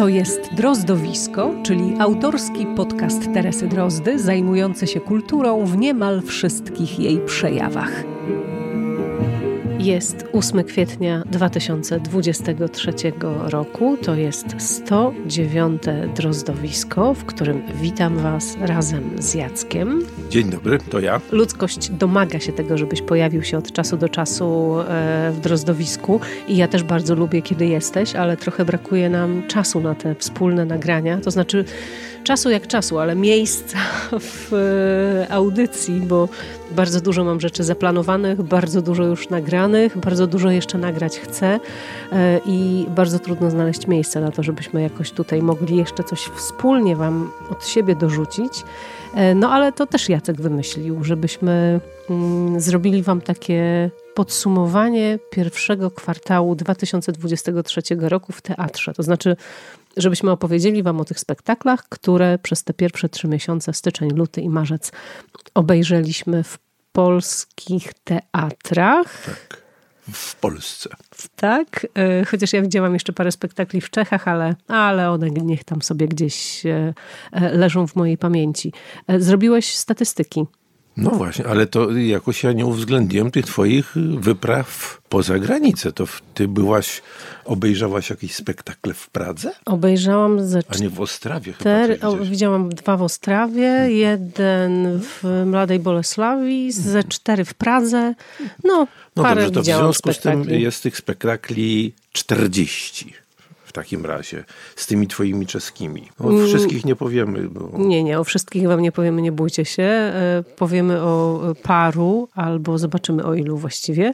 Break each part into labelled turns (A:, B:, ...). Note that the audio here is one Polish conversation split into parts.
A: To jest Drozdowisko, czyli autorski podcast Teresy Drozdy, zajmujący się kulturą w niemal wszystkich jej przejawach. Jest 8 kwietnia 2023 roku. To jest 109 drozdowisko, w którym witam Was razem z Jackiem.
B: Dzień dobry, to ja.
A: Ludzkość domaga się tego, żebyś pojawił się od czasu do czasu e, w drozdowisku i ja też bardzo lubię, kiedy jesteś, ale trochę brakuje nam czasu na te wspólne nagrania. To znaczy czasu jak czasu, ale miejsca w e, audycji, bo bardzo dużo mam rzeczy zaplanowanych, bardzo dużo już nagranych, bardzo dużo jeszcze nagrać chcę e, i bardzo trudno znaleźć miejsce na to, żebyśmy jakoś tutaj mogli jeszcze coś wspólnie Wam od siebie dorzucić. E, no ale to też Jacek wymyślił, żebyśmy mm, zrobili Wam takie podsumowanie pierwszego kwartału 2023 roku w teatrze. To znaczy, żebyśmy opowiedzieli Wam o tych spektaklach, które przez te pierwsze trzy miesiące, styczeń, luty i marzec, obejrzeliśmy w polskich teatrach.
B: Tak. W Polsce.
A: Tak, e, chociaż ja widziałam jeszcze parę spektakli w Czechach, ale, ale one niech tam sobie gdzieś e, e, leżą w mojej pamięci. Zrobiłeś statystyki.
B: No właśnie, ale to jakoś ja nie uwzględniłem tych twoich wypraw poza granicę. To ty byłaś, obejrzałaś jakieś spektakle w Pradze?
A: Obejrzałam ze
B: A nie w Ostrawie
A: cztery, chyba o, Widziałam dwa w Ostrawie, hmm. jeden w Mladej Bolesławi, ze hmm. cztery w Pradze. No, no parę dobrze, to w związku
B: spektakli. z tym jest tych spektakli 40 w takim razie z tymi twoimi czeskimi? O mm. wszystkich nie powiemy. Bo...
A: Nie, nie, o wszystkich wam nie powiemy, nie bójcie się. E, powiemy o paru albo zobaczymy o ilu właściwie.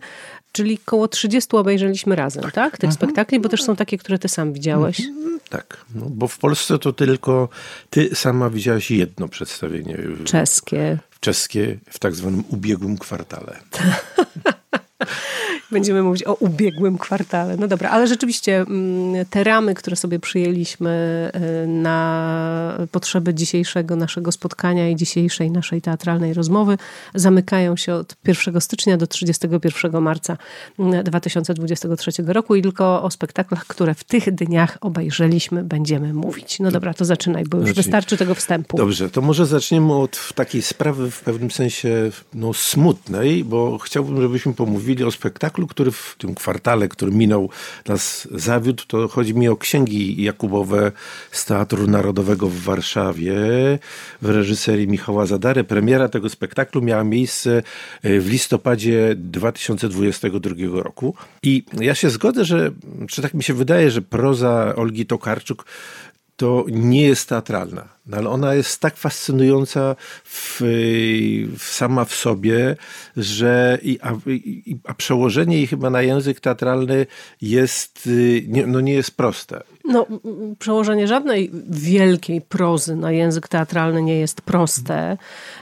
A: Czyli koło 30 obejrzeliśmy razem, tak? tak? Tych mhm. spektakli, bo też są takie, które ty sam widziałeś. Mhm.
B: Tak, no, bo w Polsce to tylko ty sama widziałaś jedno przedstawienie.
A: Czeskie.
B: Czeskie w tak zwanym ubiegłym kwartale.
A: Będziemy mówić o ubiegłym kwartale. No dobra, ale rzeczywiście mm, te ramy, które sobie przyjęliśmy y, na potrzeby dzisiejszego naszego spotkania i dzisiejszej naszej teatralnej rozmowy zamykają się od 1 stycznia do 31 marca 2023 mm, roku i tylko o spektaklach, które w tych dniach obejrzeliśmy, będziemy mówić. No dobra, to zaczynaj, bo już wystarczy tego wstępu.
B: Dobrze, to może zaczniemy od takiej sprawy w pewnym sensie no, smutnej, bo chciałbym, żebyśmy pomówili o spektaklu, który w tym kwartale, który minął, nas zawiódł, to chodzi mi o księgi Jakubowe z Teatru Narodowego w Warszawie w reżyserii Michała Zadary. Premiera tego spektaklu miała miejsce e, w listopadzie 2022 roku. I ja się zgodzę, że, czy tak mi się wydaje, że proza Olgi Tokarczuk to nie jest teatralna no ale ona jest tak fascynująca w, w sama w sobie, że i, a, i, a, przełożenie jej chyba na język teatralny jest, y, nie, no nie jest proste.
A: No, przełożenie żadnej wielkiej prozy na język teatralny nie jest proste,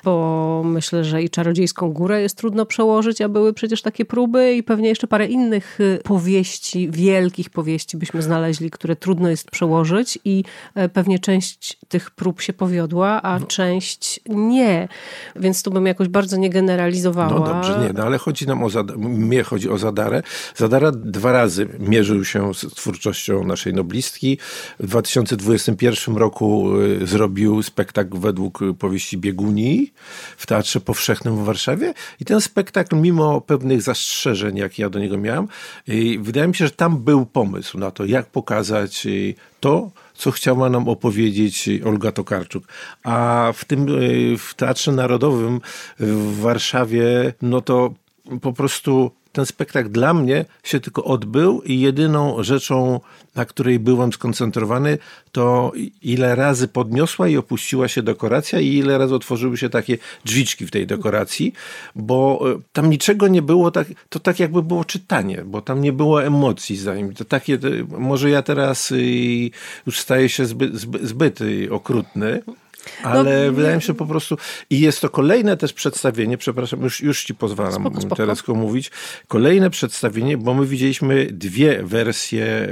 A: bo myślę, że i Czarodziejską Górę jest trudno przełożyć, a były przecież takie próby i pewnie jeszcze parę innych y, powieści, wielkich powieści byśmy znaleźli, które trudno jest przełożyć i e, pewnie część tych prób się powiodła, a no. część nie. Więc tu bym jakoś bardzo nie generalizowała.
B: No dobrze, nie, no ale chodzi nam o, Zad- mnie chodzi o Zadarę. Zadara dwa razy mierzył się z twórczością naszej noblistki. W 2021 roku y, zrobił spektakl według powieści Bieguni w Teatrze Powszechnym w Warszawie i ten spektakl, mimo pewnych zastrzeżeń, jakie ja do niego miałem, wydaje mi się, że tam był pomysł na to, jak pokazać y, to, co chciała nam opowiedzieć Olga Tokarczuk. A w tym w Teatrze Narodowym w Warszawie, no to po prostu ten spektakl dla mnie się tylko odbył i jedyną rzeczą, na której byłem skoncentrowany, to ile razy podniosła i opuściła się dekoracja i ile razy otworzyły się takie drzwiczki w tej dekoracji, bo e, tam niczego nie było, tak, to tak jakby było czytanie, bo tam nie było emocji za nim. To takie, może ja teraz y, już staję się zbyt, zbyt, zbyt okrutny, ale no, wydaje mi się po prostu, i jest to kolejne też przedstawienie, przepraszam, już, już ci pozwalam spoko, spoko. Teresko mówić, kolejne przedstawienie, bo my widzieliśmy dwie wersje e,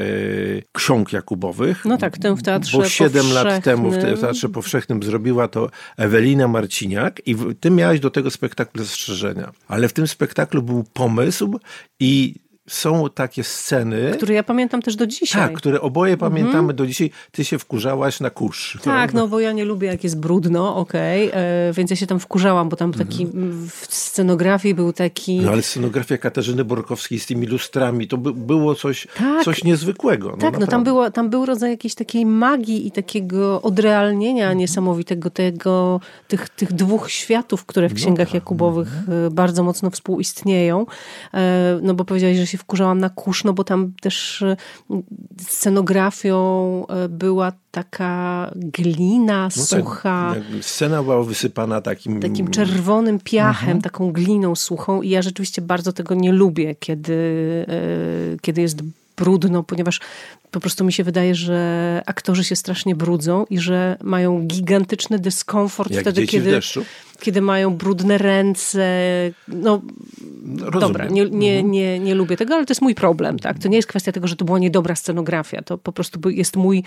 B: ksiąg Jakubowych.
A: No tak, tę w Teatrze
B: Bo siedem lat temu w Teatrze Powszechnym zrobiła to Ewelina Marciniak i ty miałeś do tego spektaklu zastrzeżenia. Ale w tym spektaklu był pomysł i są takie sceny.
A: Które ja pamiętam też do dzisiaj.
B: Tak, które oboje mhm. pamiętamy do dzisiaj. Ty się wkurzałaś na kurz.
A: Tak, prawda? no bo ja nie lubię jak jest brudno, okej, okay, e, więc ja się tam wkurzałam, bo tam taki mhm. w scenografii był taki...
B: No ale scenografia Katarzyny Borkowskiej z tymi lustrami, to by, było coś, tak, coś niezwykłego. No,
A: tak, no tam, było, tam był rodzaj jakiejś takiej magii i takiego odrealnienia mhm. niesamowitego tego, tych, tych dwóch światów, które w no księgach no, Jakubowych mhm. bardzo mocno współistnieją. E, no bo powiedziałeś, że się wkurzałam na kurz, no bo tam też e, scenografią e, była taka glina no tak, sucha.
B: Tak, scena była wysypana takim...
A: Takim czerwonym piachem, mhm. taką gliną suchą i ja rzeczywiście bardzo tego nie lubię, kiedy, kiedy jest brudno, ponieważ po prostu mi się wydaje, że aktorzy się strasznie brudzą i że mają gigantyczny dyskomfort
B: Jak
A: wtedy, kiedy, kiedy mają brudne ręce. No, Rozumiem. dobra, nie, nie, mhm. nie, nie lubię tego, ale to jest mój problem. Tak? To nie jest kwestia tego, że to była niedobra scenografia. To po prostu jest mój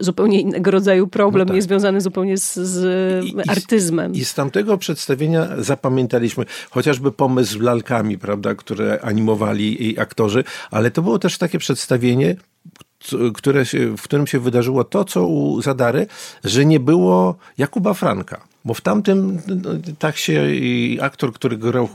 A: zupełnie innego rodzaju problem, no tak. niezwiązany zupełnie z, z I, artyzmem.
B: I z tamtego przedstawienia zapamiętaliśmy chociażby pomysł z lalkami, prawda, które animowali aktorzy, ale to było też takie przedstawienie, które się, w którym się wydarzyło to, co u Zadary, że nie było Jakuba Franka. Bo w tamtym tak się aktor, który grał,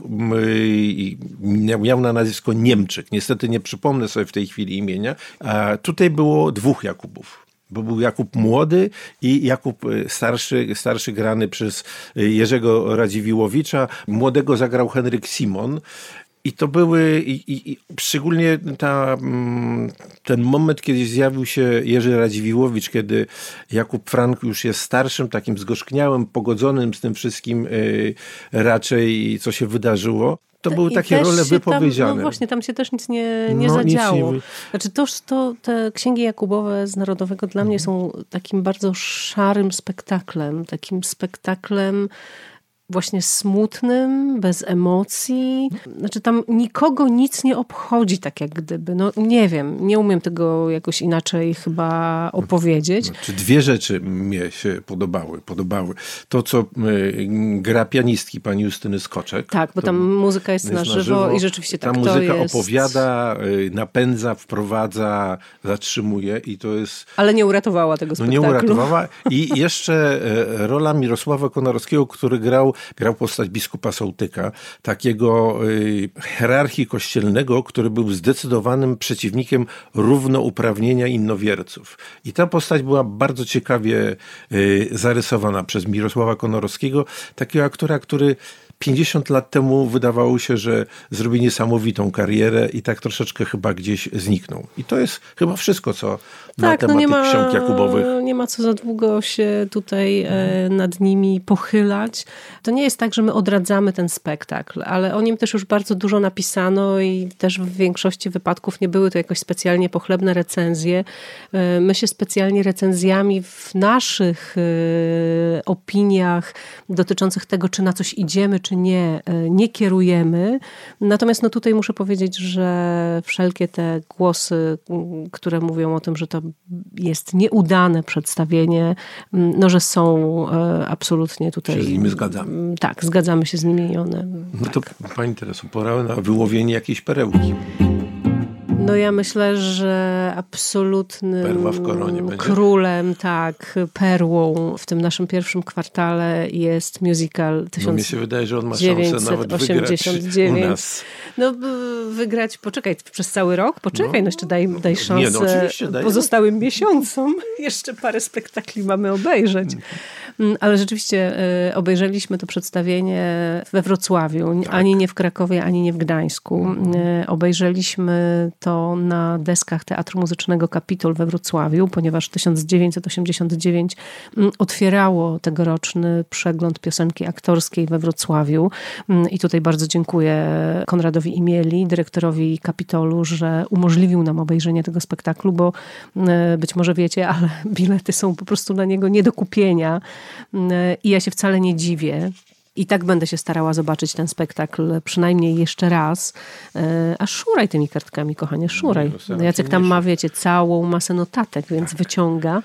B: miał na nazwisko Niemczyk. Niestety nie przypomnę sobie w tej chwili imienia. A tutaj było dwóch Jakubów bo był Jakub młody i Jakub y, starszy, starszy grany przez Jerzego Radziwiłowicza. Młodego zagrał Henryk Simon. I to były, i, i, i szczególnie ta, mm, ten moment, kiedy zjawił się Jerzy Radziwiłowicz, kiedy Jakub Frank już jest starszym, takim zgorzkniałym, pogodzonym z tym wszystkim y, raczej, co się wydarzyło. To były takie role wypowiedziane.
A: Tam, no właśnie, tam się też nic nie, nie no, zadziało. Nic nie... Znaczy to, to, te księgi Jakubowe z Narodowego dla mhm. mnie są takim bardzo szarym spektaklem, takim spektaklem właśnie smutnym, bez emocji. Znaczy tam nikogo nic nie obchodzi tak jak gdyby. No nie wiem, nie umiem tego jakoś inaczej chyba opowiedzieć.
B: Znaczy dwie rzeczy mnie się podobały. podobały. To, co y, gra pianistki pani Justyny Skoczek.
A: Tak, bo tam muzyka jest, jest na, żywo na, żywo i rzeczywiście tak
B: Ta muzyka
A: jest...
B: opowiada, y, napędza, wprowadza, zatrzymuje i to jest...
A: Ale nie uratowała tego spektaklu.
B: No nie uratowała. I jeszcze y, rola Mirosława Konarowskiego, który grał grał postać biskupa Sołtyka, takiego y, hierarchii kościelnego, który był zdecydowanym przeciwnikiem równouprawnienia innowierców. I ta postać była bardzo ciekawie y, zarysowana przez Mirosława Konorowskiego, takiego aktora, który 50 lat temu wydawało się, że zrobi niesamowitą karierę i tak troszeczkę chyba gdzieś zniknął. I to jest chyba wszystko, co na tak, temat no nie ma, ksiąg Jakubowych.
A: Nie ma co za długo się tutaj e, nad nimi pochylać. To nie jest tak, że my odradzamy ten spektakl, ale o nim też już bardzo dużo napisano i też w większości wypadków nie były to jakoś specjalnie pochlebne recenzje. E, my się specjalnie recenzjami w naszych e, opiniach dotyczących tego, czy na coś idziemy, czy nie, nie kierujemy. Natomiast no tutaj muszę powiedzieć, że wszelkie te głosy, które mówią o tym, że to jest nieudane przedstawienie, mm, no, że są e, absolutnie tutaj...
B: Się z nimi zgadzamy.
A: Mm, tak, zgadzamy się z nimi i one...
B: No to Pani Tereso, pora na wyłowienie jakiejś perełki.
A: No ja myślę, że absolutnym królem, tak, perłą w tym naszym pierwszym kwartale jest musical 1989. No mi
B: się wydaje, że on ma szansę nawet wygrać u nas.
A: No wygrać, poczekaj, przez cały rok? Poczekaj, no, no jeszcze daj, daj szansę Nie, no, pozostałym miesiącom. jeszcze parę spektakli mamy obejrzeć. Mm, ale rzeczywiście y, obejrzeliśmy to przedstawienie we Wrocławiu, tak. ani nie w Krakowie, ani nie w Gdańsku. Y, obejrzeliśmy to na deskach Teatru Muzycznego Kapitol we Wrocławiu, ponieważ 1989 mm, otwierało tegoroczny przegląd piosenki aktorskiej we Wrocławiu. Mm, I tutaj bardzo dziękuję Konradowi Imieli, dyrektorowi Kapitolu, że umożliwił nam obejrzenie tego spektaklu, bo być może wiecie, ale bilety są po prostu na niego nie do kupienia. I ja się wcale nie dziwię. I tak będę się starała zobaczyć ten spektakl przynajmniej jeszcze raz. E, a szuraj tymi kartkami, kochanie, szuraj. No, Jacek tam ma, wiecie, całą masę notatek, więc tak. wyciąga.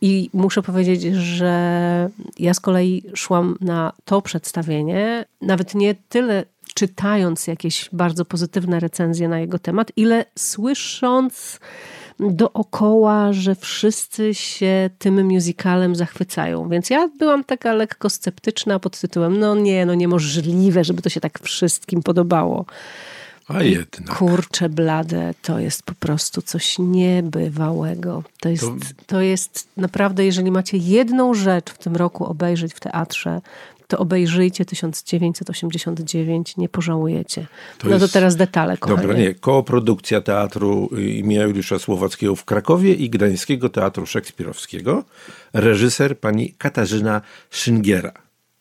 A: I muszę powiedzieć, że ja z kolei szłam na to przedstawienie, nawet nie tyle czytając jakieś bardzo pozytywne recenzje na jego temat, ile słysząc dookoła, że wszyscy się tym musicalem zachwycają. Więc ja byłam taka lekko sceptyczna pod tytułem, no nie, no niemożliwe, żeby to się tak wszystkim podobało.
B: A jednak.
A: Kurcze blade, to jest po prostu coś niebywałego. To jest, to... to jest naprawdę, jeżeli macie jedną rzecz w tym roku obejrzeć w teatrze, to obejrzyjcie 1989, nie pożałujecie. To no to teraz detale, kochanie.
B: Dobra, nie. Kooprodukcja Teatru imienia Juliusza Słowackiego w Krakowie i Gdańskiego Teatru Szekspirowskiego. Reżyser pani Katarzyna Szyngiera.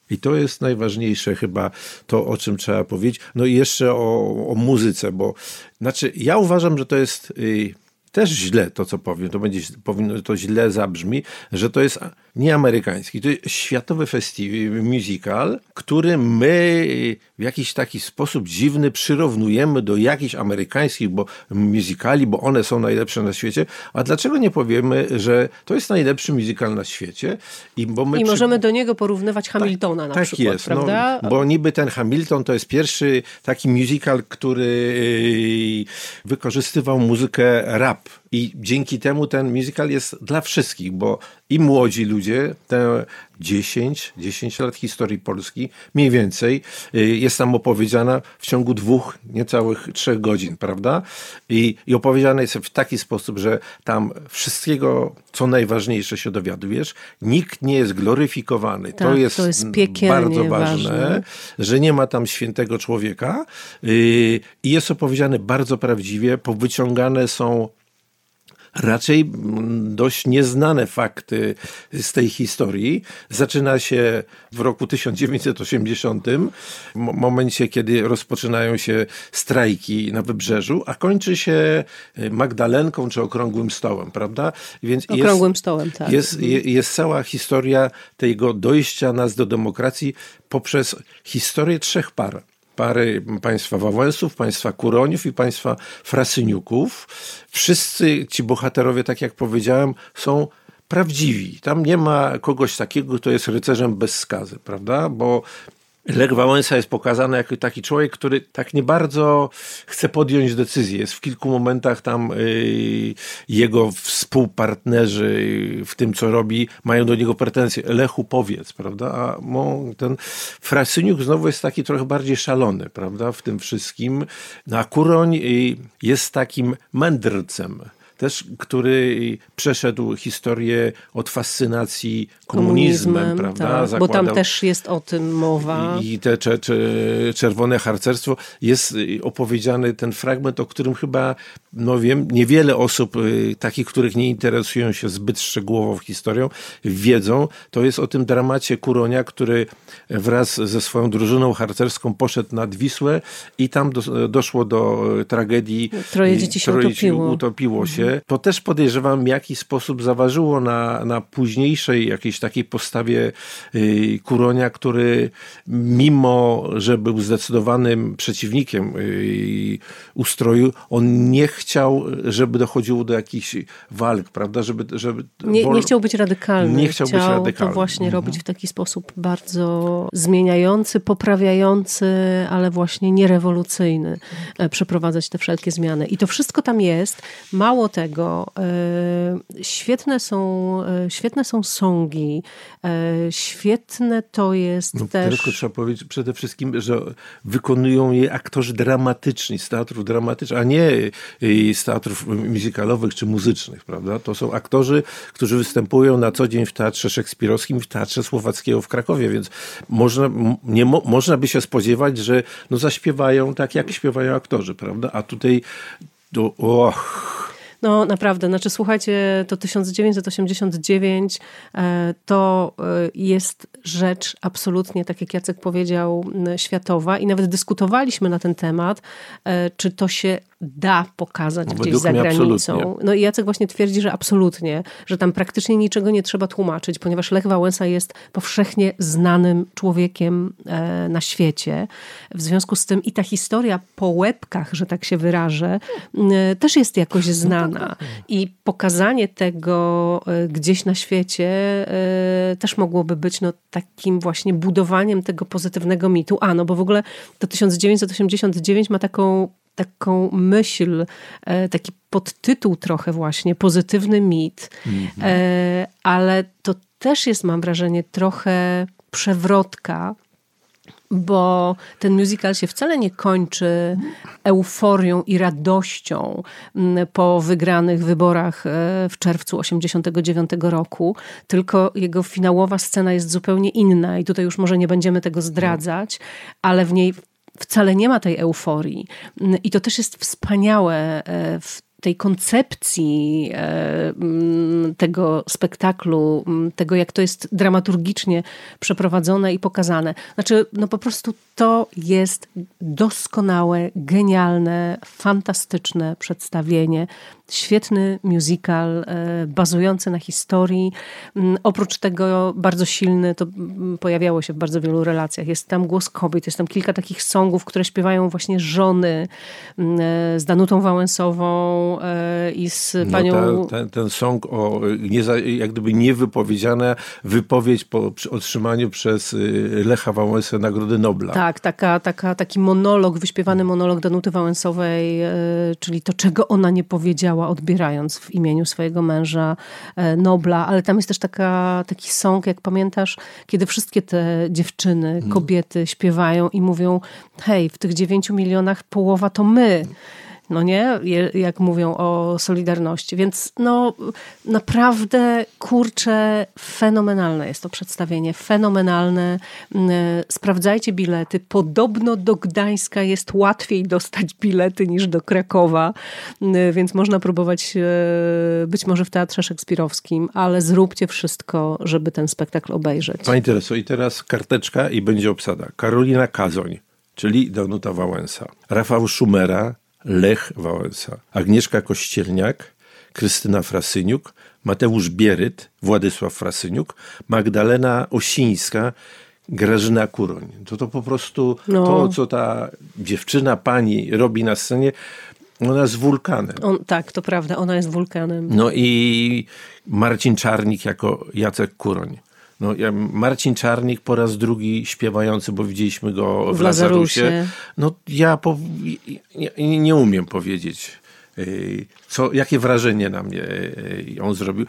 B: I to jest najważniejsze chyba to, o czym trzeba powiedzieć. No i jeszcze o, o muzyce, bo znaczy ja uważam, że to jest... Yy, też źle to, co powiem, to będzie, powinno, to źle zabrzmi, że to jest nie amerykański, to jest światowy festiwal, musical, który my w jakiś taki sposób dziwny przyrównujemy do jakichś amerykańskich bo, musicali, bo one są najlepsze na świecie. A dlaczego nie powiemy, że to jest najlepszy musical na świecie?
A: I, bo my I przy... możemy do niego porównywać tak, Hamiltona tak, na
B: tak
A: przykład,
B: jest,
A: no, prawda?
B: No, bo niby ten Hamilton to jest pierwszy taki musical, który wykorzystywał muzykę rap i dzięki temu ten musical jest dla wszystkich, bo i młodzi ludzie, te 10, 10 lat historii Polski, mniej więcej, y, jest tam opowiedziana w ciągu dwóch, niecałych trzech godzin, prawda? I, I opowiedziane jest w taki sposób, że tam wszystkiego, co najważniejsze się dowiadujesz, nikt nie jest gloryfikowany.
A: Tak, to jest, to jest bardzo ważne, ważne,
B: że nie ma tam świętego człowieka y, i jest opowiedziane bardzo prawdziwie, powyciągane są raczej dość nieznane fakty z tej historii. Zaczyna się w roku 1980, momencie, kiedy rozpoczynają się strajki na wybrzeżu, a kończy się y, Magdalenką czy Okrągłym Stołem, prawda?
A: Więc Okrągłym jest, Stołem, tak.
B: Jest, mhm. jest cała historia tego dojścia nas do demokracji poprzez historię trzech par pary państwa Wałęsów, państwa Kuroniów i państwa Frasyniuków. Wszyscy ci bohaterowie, tak jak powiedziałem, są prawdziwi. Tam nie ma kogoś takiego, kto jest rycerzem bez skazy, prawda? Bo Lech Wałęsa jest pokazany jako taki człowiek, który tak nie bardzo chce podjąć decyzję. Jest w kilku momentach tam y, jego współpartnerzy w tym, co robi, mają do niego pretensje. Lechu, powiedz, prawda? A ten Frasyniuk znowu jest taki trochę bardziej szalony, prawda? W tym wszystkim. No, a Kuroń y, jest takim mędrcem też, który przeszedł historię od fascynacji komunizmem, komunizmem prawda?
A: Tak, bo tam też jest o tym mowa.
B: I, te cze, cze, czerwone harcerstwo. Jest opowiedziany ten fragment, o którym chyba, no wiem, niewiele osób, y, takich, których nie interesują się zbyt szczegółowo historią, wiedzą. To jest o tym dramacie Kuronia, który wraz ze swoją drużyną harcerską poszedł nad Wisłę i tam do, doszło do tragedii.
A: Troje dzieci się troje utopiło.
B: utopiło się. To też podejrzewam w jakiś sposób zaważyło na, na późniejszej jakiejś takiej postawie y, Kuronia, który mimo, że był zdecydowanym przeciwnikiem y, ustroju, on nie chciał, żeby dochodziło do jakichś walk, prawda? Żeby, żeby
A: nie, nie chciał być radykalny.
B: Nie chciał, chciał być radykalny.
A: to właśnie mhm. robić w taki sposób bardzo zmieniający, poprawiający, ale właśnie nierewolucyjny. E, przeprowadzać te wszelkie zmiany. I to wszystko tam jest. Mało tego. E, świetne są, e, świetne są songi, e, świetne to jest no, też...
B: Tylko trzeba powiedzieć przede wszystkim, że wykonują je aktorzy dramatyczni, z teatrów dramatycznych, a nie z teatrów muzykalowych czy muzycznych, prawda? To są aktorzy, którzy występują na co dzień w Teatrze Szekspirowskim, w Teatrze Słowackiego w Krakowie, więc można, nie, można by się spodziewać, że no zaśpiewają tak, jak śpiewają aktorzy, prawda? A tutaj to, och,
A: no naprawdę, znaczy słuchajcie, to 1989 e, to e, jest rzecz absolutnie, tak jak Jacek powiedział, światowa i nawet dyskutowaliśmy na ten temat, e, czy to się da pokazać
B: No,
A: gdzieś
B: według
A: za
B: mnie
A: granicą.
B: absolutnie.
A: No i Jacek właśnie twierdzi, że absolutnie, że tam praktycznie niczego nie trzeba tłumaczyć, ponieważ Lech Wałęsa jest powszechnie znanym człowiekiem na świecie. W związku z tym i ta historia po łebkach, że tak się wyrażę, też jest jakoś
B: No
A: znana. I pokazanie tego e, gdzieś na świecie e, też mogłoby być no, takim właśnie budowaniem tego pozytywnego mitu. A, no bo w ogóle to 1989 ma taką taką myśl, e, taki podtytuł trochę właśnie, pozytywny mit, e, ale to też jest, mam wrażenie, trochę przewrotka, bo ten musical się wcale nie kończy euforią i radością mm, po wygranych wyborach e, w czerwcu 89 roku, tylko jego finałowa scena jest zupełnie inna i tutaj już może nie będziemy tego zdradzać, ale w niej wcale nie ma tej euforii. Mm, I to też jest wspaniałe e, w tej koncepcji e, mm, tego spektaklu, mm, tego jak to jest dramaturgicznie przeprowadzone i pokazane. Znaczy, no po prostu to jest doskonałe, genialne, fantastyczne przedstawienie. Świetny musical, e, bazujący na historii. Mm, Oprócz tego bardzo silny, to mm, pojawiało się w bardzo wielu relacjach. Jest tam głos kobiet, jest tam kilka takich songów, które śpiewają właśnie żony mm, e, z Danutą Wałęsową e, i z panią...
B: No, ta, ten, ten song o nie, jak gdyby niewypowiedziana wypowiedź po otrzymaniu przez y, Lecha Wałęsę Nagrody Nobla.
A: Tak, taka, taka, taki monolog, wyśpiewany monolog Danuty Wałęsowej, czyli to, czego ona nie powiedziała, odbierając w imieniu swojego męża e, Nobla, ale tam jest też taka, taki song, jak pamiętasz, kiedy wszystkie te dziewczyny, kobiety śpiewają i mówią, hej, w tych dziewięciu milionach połowa to my. No nie? Jak mówią o Solidarności. Więc no naprawdę, kurczę, fenomenalne jest to przedstawienie. Fenomenalne. Mm, Sprawdzajcie bilety. Podobno do Gdańska jest łatwiej dostać bilety niż do Krakowa, Mm, więc można próbować e, być może w Teatrze Szekspirowskim, ale zróbcie wszystko, żeby ten spektakl obejrzeć.
B: Pani Tereso, i teraz karteczka i będzie obsada. Karolina Kazoń, czyli Danuta Wałęsa. Rafał Szumera, Lech Wałęsa. Agnieszka Kościelniak, Krystyna Frasyniuk, Mateusz Bieryt, Władysław Frasyniuk, Magdalena Osińska, Grażyna Kuroń. To to po prostu
A: No.
B: to, co ta dziewczyna, pani robi na scenie, ona jest wulkanem.
A: On, tak, to prawda, ona jest wulkanem.
B: No i Marcin Czarnik jako Jacek Kuroń. No, Marcin Czarnik po raz drugi śpiewający, bo widzieliśmy go w,
A: W
B: Lazarusie.
A: Lazarusie.
B: No ja po, nie, nie umiem powiedzieć, yy, co, jakie wrażenie na mnie yy, on zrobił.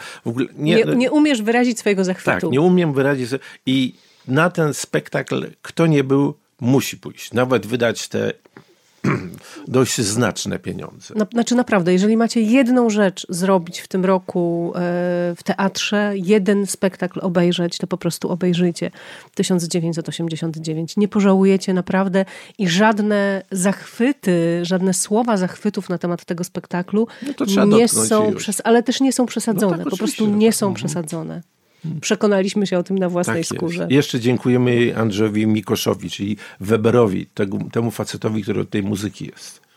B: Nie,
A: Nie, nie umiesz wyrazić swojego zachwytu.
B: tak, nie umiem wyrazić. I na ten spektakl, kto nie był, musi pójść. Nawet wydać te dość znaczne pieniądze.
A: Na, znaczy naprawdę, jeżeli macie jedną rzecz zrobić w tym roku e, w teatrze, jeden spektakl obejrzeć, to po prostu obejrzyjcie 1989. Nie pożałujecie naprawdę i żadne zachwyty, żadne słowa zachwytów na temat tego spektaklu
B: No
A: nie są, przez, ale też nie są przesadzone.
B: No tak,
A: po prostu nie
B: tak.
A: są przesadzone. Przekonaliśmy się o tym na własnej
B: Tak
A: skórze.
B: Jeszcze dziękujemy Andrzejowi Mikoszowi, czyli Weberowi, temu facetowi, który od tej muzyki jest.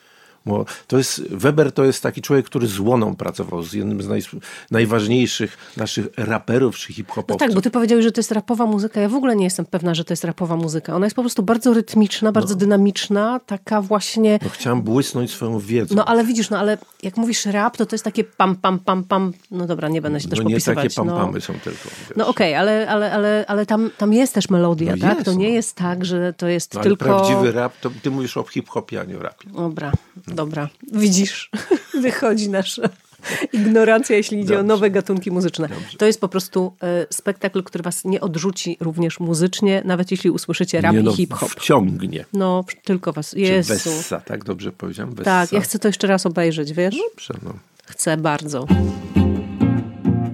B: Bo to jest, Weber to jest taki człowiek, który z Łoną pracował, z jednym z naj, najważniejszych naszych raperów czy
A: No
B: hip-hopowców.
A: tak, bo ty powiedziałeś, że to jest rapowa muzyka. Ja w ogóle nie jestem pewna, że to jest rapowa muzyka. Ona jest po prostu bardzo rytmiczna, bardzo dynamiczna, taka właśnie...
B: No, chciałem błysnąć swoją wiedzą.
A: No ale widzisz, no ale jak mówisz rap, to to jest takie pam, pam, pam, pam. No dobra, nie będę się też
B: no nie
A: popisywać.
B: takie
A: no.
B: pampamy są tylko. Wiesz.
A: No okej, ale, ale, ale, ale tam, tam jest też melodia,
B: No
A: tak?
B: jest,
A: to nie
B: no.
A: jest tak, że to jest
B: No, ale
A: tylko...
B: prawdziwy rap, to ty mówisz o hip-hopie, a nie o rapie.
A: Dobra, dobra. Widzisz, wychodzi nasza ignorancja, jeśli idzie o
B: Dobrze.
A: nowe gatunki muzyczne. To jest po prostu e, spektakl, który was nie odrzuci również muzycznie, nawet jeśli usłyszycie rap
B: nie,
A: i
B: no,
A: hip-hop.
B: Wciągnie.
A: No, tylko was.
B: Czy
A: Jezu.
B: Wessa, tak dobrze powiedziałem? Wessa.
A: Tak, ja chcę to jeszcze raz obejrzeć, wiesz?
B: Dobrze, no.
A: Chcę bardzo.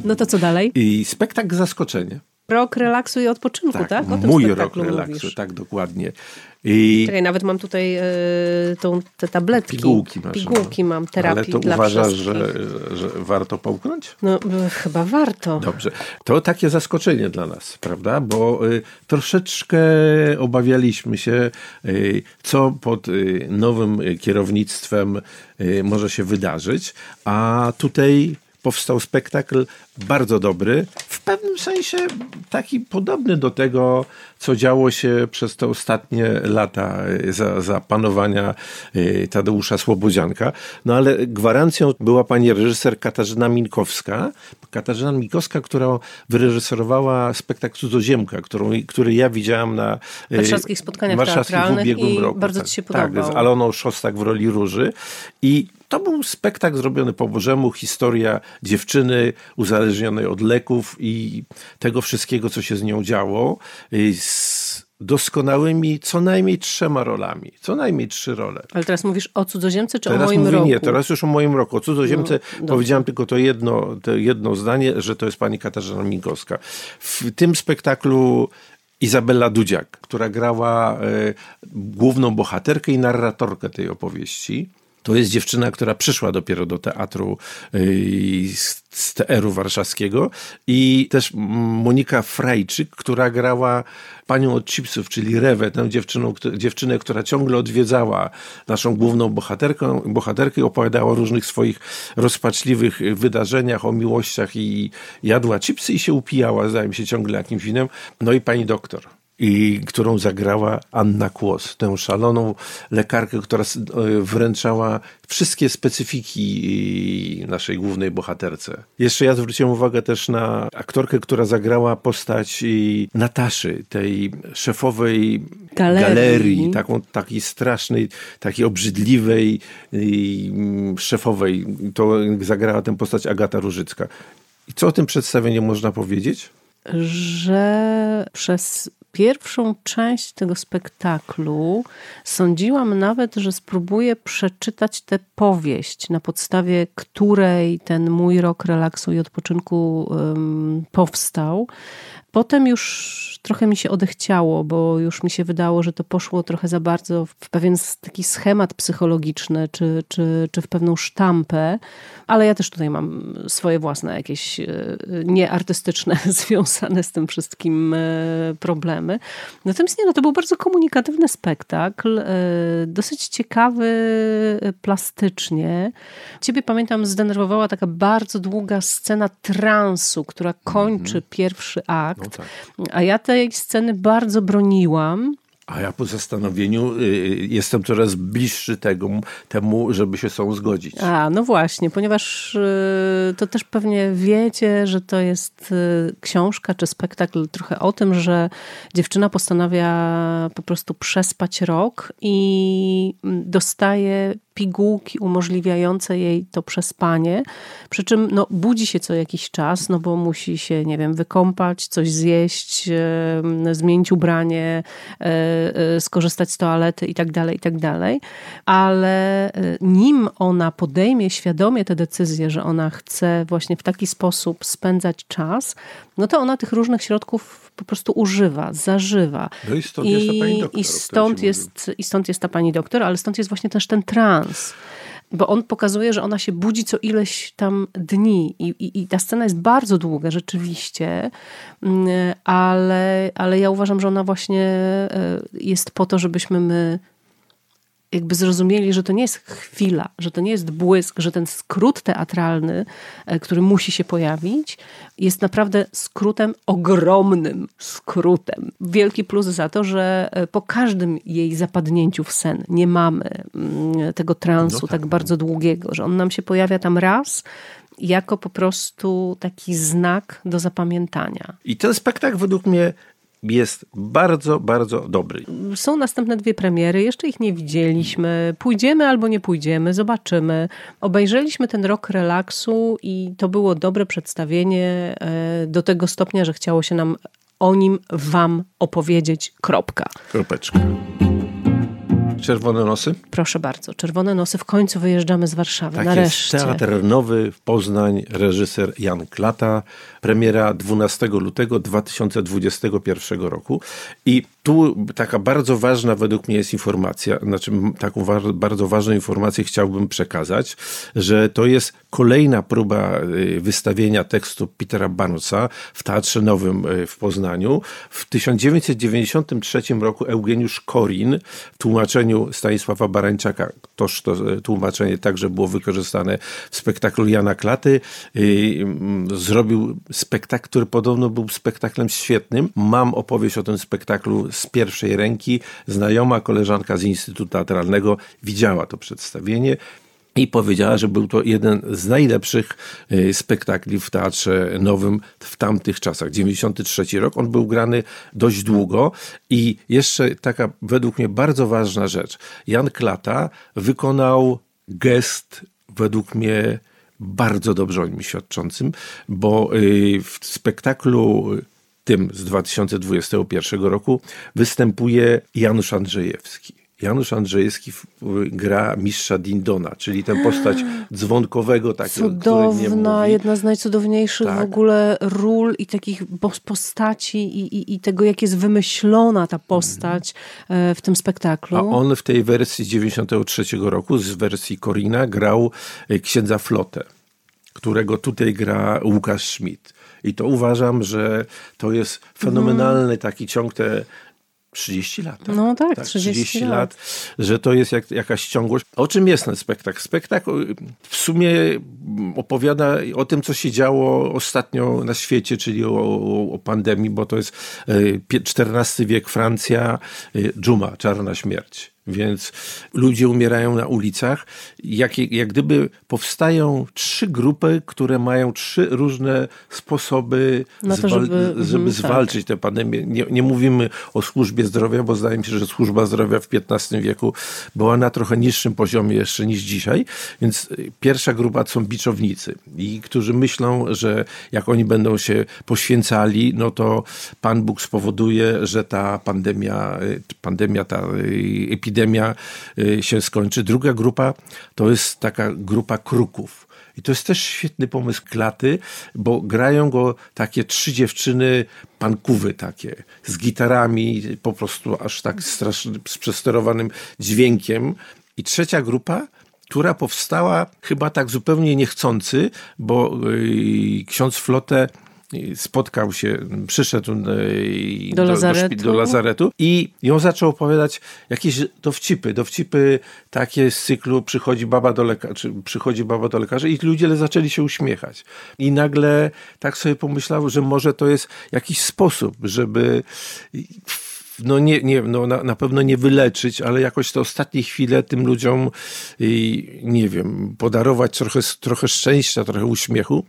A: No to co dalej?
B: I spektakl zaskoczenie.
A: Rok relaksu i odpoczynku, tak? tak?
B: mój rok relaksu, mówisz. tak dokładnie. I...
A: Czekaj, nawet mam tutaj y, tą, te tabletki.
B: Pigułki masz.
A: Pigułki no. mam, terapii
B: Ale to
A: dla
B: uważasz, że, że warto połknąć?
A: No chyba warto.
B: Dobrze. To takie zaskoczenie dla nas, prawda? Bo y, troszeczkę obawialiśmy się, co pod nowym kierownictwem może się wydarzyć, a tutaj powstał spektakl bardzo dobry, w pewnym sensie taki podobny do tego, co działo się przez te ostatnie lata y, za, za panowania y, Tadeusza Słobodzianka. No ale gwarancją była pani reżyser Katarzyna Minkowska. Katarzyna Minkowska, która wyreżyserowała spektakl Cudzoziemka, którą, który ja widziałam na
A: y, warszawskich spotkaniach warszawskich w ubiegłym roku. Bardzo
B: tak,
A: ci się podobał.
B: Tak, z Aloną Szostak w roli Róży. I to był spektakl zrobiony po Bożemu, historia dziewczyny uzależnionej od leków i tego wszystkiego, co się z nią działo, y, z doskonałymi co najmniej trzema rolami. Co najmniej trzy role.
A: Ale teraz mówisz o cudzoziemce czy
B: teraz
A: o moim
B: mówię,
A: roku?
B: Nie, teraz już o moim roku. O cudzoziemce no, powiedziałam tylko to jedno, to jedno zdanie, że to jest pani Katarzyna Minkowska. W tym spektaklu Izabela Dudziak, która grała y, główną bohaterkę i narratorkę tej opowieści. To jest dziewczyna, która przyszła dopiero do teatru y, z TR-u warszawskiego i też Monika Frajczyk, która grała panią od chipsów, czyli Rewę, tę dziewczynę, dziewczynę, która ciągle odwiedzała naszą główną bohaterkę, bohaterkę i opowiadała o różnych swoich rozpaczliwych wydarzeniach, o miłościach i jadła chipsy i się upijała, zdaje się, ciągle jakimś winem. No i pani doktor i którą zagrała Anna Kłos, tę szaloną lekarkę, która e, wręczała wszystkie specyfiki naszej głównej bohaterce. Jeszcze ja zwróciłem uwagę też na aktorkę, która zagrała postać Nataszy, tej szefowej galerii, galerii taką, takiej strasznej, takiej obrzydliwej szefowej. To zagrała tę postać Agata Różycka. I co o tym przedstawieniu można powiedzieć?
A: Że przez pierwszą część tego spektaklu sądziłam nawet, że spróbuję przeczytać tę powieść, na podstawie której ten mój rok relaksu i odpoczynku powstał. Potem już trochę mi się odechciało, bo już mi się wydało, że to poszło trochę za bardzo w pewien taki schemat psychologiczny, czy, czy, czy w pewną sztampę, ale ja też tutaj mam swoje własne jakieś e, nieartystyczne związane z tym wszystkim e, problemy. Natomiast nie, no to był bardzo komunikatywny spektakl, e, dosyć ciekawy plastycznie. Ciebie pamiętam zdenerwowała taka bardzo długa scena transu, która kończy -hmm. pierwszy akt, no tak. a ja tej sceny bardzo broniłam.
B: A ja po zastanowieniu y, jestem coraz bliższy tego, temu, żeby się z tą zgodzić.
A: A, no właśnie, ponieważ y, to też pewnie wiecie, że to jest y, książka czy spektakl trochę o tym, że dziewczyna postanawia po prostu przespać rok i mm, dostaje pigułki umożliwiające jej to przespanie, przy czym no, budzi się co jakiś czas, no bo musi się, nie wiem, wykąpać, coś zjeść, e, zmienić ubranie, e, e, skorzystać z toalety i tak dalej, i tak dalej. Ale e, nim ona podejmie świadomie tę decyzję, że ona chce właśnie w taki sposób spędzać czas, no to ona tych różnych środków po prostu używa, zażywa.
B: No i stąd I, jest ta pani doktor.
A: I stąd jest, I stąd jest ta pani doktor, ale stąd jest właśnie też ten trans bo on pokazuje, że ona się budzi co ileś tam dni i, i, i, ta scena jest bardzo długa rzeczywiście, mm, ale, ale ja uważam, że ona właśnie e, jest po to, żebyśmy my jakby zrozumieli, że to nie jest chwila, że to nie jest błysk, że ten skrót teatralny, e, który musi się pojawić, jest naprawdę skrótem, ogromnym skrótem. Wielki plus za to, że e, po każdym jej zapadnięciu w sen nie mamy mm, tego transu no tak, tak bardzo długiego, że on nam się pojawia tam raz, jako po prostu taki znak do zapamiętania.
B: I ten spektakl według mnie jest bardzo, bardzo dobry.
A: Są następne dwie premiery, jeszcze ich nie widzieliśmy. Pójdziemy albo nie pójdziemy, zobaczymy. Obejrzeliśmy ten rok relaksu i to było dobre przedstawienie e, do tego stopnia, że chciało się nam o nim wam opowiedzieć. Kropka.
B: Kropeczka. Czerwone Nosy?
A: Proszę bardzo. Czerwone Nosy. W końcu wyjeżdżamy z Warszawy.
B: Tak
A: Nareszcie.
B: jest. Teatr Nowy w Poznań, reżyser Jan Klata. Premiera 12 lutego 2021 roku. I tu taka bardzo ważna według mnie jest informacja, znaczy taką bardzo ważną informację chciałbym przekazać, że to jest kolejna próba y, wystawienia tekstu Petera Barnesa w Teatrze Nowym y, w Poznaniu. W 1993 roku Eugeniusz Korin w tłumaczeniu Stanisława Barańczaka, toż to y, tłumaczenie także było wykorzystane w spektaklu Jana Klaty, zrobił spektakl, który podobno był spektaklem świetnym. Mam opowieść o tym spektaklu z pierwszej ręki. Znajoma koleżanka z Instytutu Teatralnego widziała to przedstawienie i powiedziała, że był to jeden z najlepszych y, spektakli w Teatrze Nowym w tamtych czasach. 93 rok. On był grany dość długo i jeszcze taka według mnie bardzo ważna rzecz. Jan Klata wykonał gest według mnie bardzo dobrze o nim świadczącym, bo y, w spektaklu tym z 2021 roku występuje Janusz Andrzejewski. Janusz Andrzejewski gra mistrza Dindona, czyli tę postać dzwonkowego. Takiego,
A: Cudowna, jedna z najcudowniejszych tak. w ogóle ról i takich postaci i, i, i, tego, jak jest wymyślona ta postać mm. w tym spektaklu.
B: A on w tej wersji z 93 roku, z wersji Korina, grał e, księdza Flotę, którego tutaj gra Łukasz Schmidt. I to uważam, że to jest fenomenalny mm. taki ciąg te 30 lat.
A: Tak? No tak, tak 30, 30 lat. lat.
B: że to jest jak, jakaś ciągłość. O czym jest ten spektakl? Spektakl w sumie opowiada o tym, co się działo ostatnio na świecie, czyli o, o, pandemii, bo to jest XIV e, wiek Francja, e, dżuma, czarna śmierć więc ludzie umierają na ulicach. Jak, jak gdyby powstają trzy grupy, które mają trzy różne sposoby, to, zwal żeby, żeby mhm, tak. zwalczyć tę pandemię. Nie, nie, mówimy o służbie zdrowia, bo zdaje mi się, że służba zdrowia w XV wieku była na trochę niższym poziomie jeszcze niż dzisiaj. Więc pierwsza grupa to są biczownicy, i którzy myślą, że jak oni będą się poświęcali, no to Pan Bóg spowoduje, że ta pandemia, pandemia ta epidemia epidemia y, się skończy. Druga grupa to jest taka grupa kruków. I to jest też świetny pomysł klaty, bo grają go takie trzy dziewczyny, pankówy takie, z gitarami, po prostu aż tak strasznie, z przesterowanym dźwiękiem. I trzecia grupa, która powstała chyba tak zupełnie niechcący, bo yy, ksiądz Flotę spotkał się, przyszedł
A: do, do, lazaretu.
B: do, do lazaretu i ją zaczął opowiadać jakieś dowcipy, dowcipy takie z cyklu przychodzi baba do lekarza, przychodzi baba do lekarza i ludzie zaczęli się uśmiechać. I nagle tak sobie pomyślał, że może to jest jakiś sposób, żeby no nie, nie, no na, na pewno nie wyleczyć, ale jakoś te ostatnie chwile tym ludziom, nie wiem, podarować trochę, trochę szczęścia, trochę uśmiechu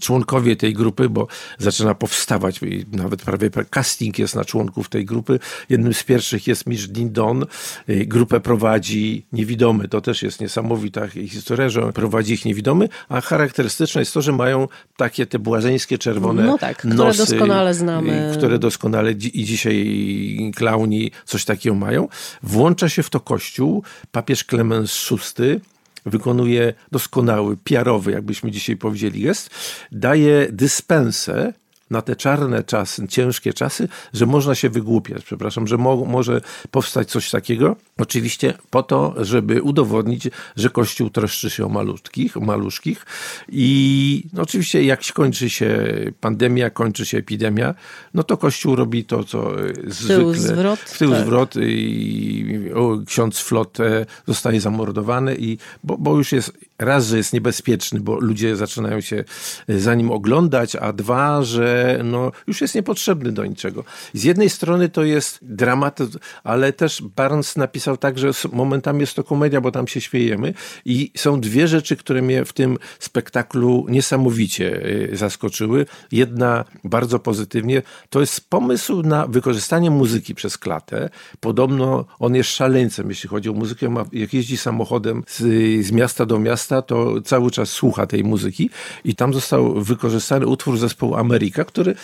B: członkowie tej grupy, bo zaczyna powstawać, nawet prawie casting jest na członków tej grupy. Jednym z pierwszych jest Mitch Dindon. Y, grupę prowadzi niewidomy. To też jest niesamowita historia, że prowadzi ich niewidomy, a charakterystyczne jest to, że mają takie te błazeńskie czerwone no tak, które nosy,
A: doskonale znamy.
B: Y, które doskonale i dzisiaj klauni coś takiego mają. Włącza się w to kościół. Papież Klemens VI wykonuje doskonały, piarowy, jakbyśmy dzisiaj powiedzieli, jest, daje dyspensę na te czarne czasy, ciężkie czasy, że można się wygłupiać, przepraszam, że mo może powstać coś takiego. Oczywiście po to, żeby udowodnić, że Kościół troszczy się o malutkich, o maluszkich i no oczywiście jak skończy się pandemia, kończy się epidemia, no to Kościół robi to, co zwykle. Tył
A: zwrot.
B: W tył tak. zwrot i o, ksiądz Flot zostaje zamordowany i bo, bo już jest raz, że jest niebezpieczny, bo ludzie zaczynają się za nim oglądać, a dwa, że no, już jest niepotrzebny do niczego. Z jednej strony to jest dramat, ale też Barnes napisał tak, że momentami jest to komedia, bo tam się śmiejemy i są dwie rzeczy, które mnie w tym spektaklu niesamowicie y, zaskoczyły. Jedna bardzo pozytywnie, to jest pomysł na wykorzystanie muzyki przez klatę. Podobno on jest szaleńcem, jeśli chodzi o muzykę. Jak jeździ samochodem z, z miasta do miasta, to cały czas słucha tej muzyki i tam został wykorzystany utwór zespołu Ameryka, który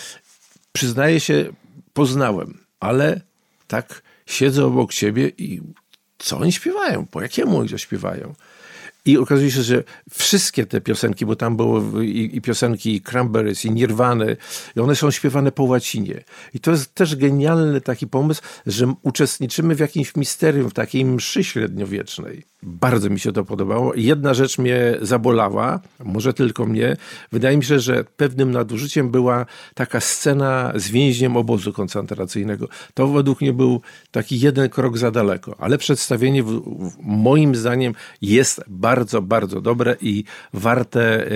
B: przyznaję się, poznałem, ale tak siedzę obok ciebie i co oni śpiewają? Po jakiemu oni śpiewają? I okazuje się, że wszystkie te piosenki, bo tam było i, i piosenki Cranberries, i Nirwany, i one są śpiewane po łacinie. I to jest też genialny taki pomysł, że uczestniczymy w jakimś misterium, w takiej mszy średniowiecznej. Bardzo mi się to podobało. Jedna rzecz mnie zabolała, może tylko mnie. Wydaje mi się, że pewnym nadużyciem była taka scena z więźniem obozu koncentracyjnego. To według mnie był taki jeden krok za daleko, ale przedstawienie w, w moim zdaniem jest bardzo, bardzo dobre i warte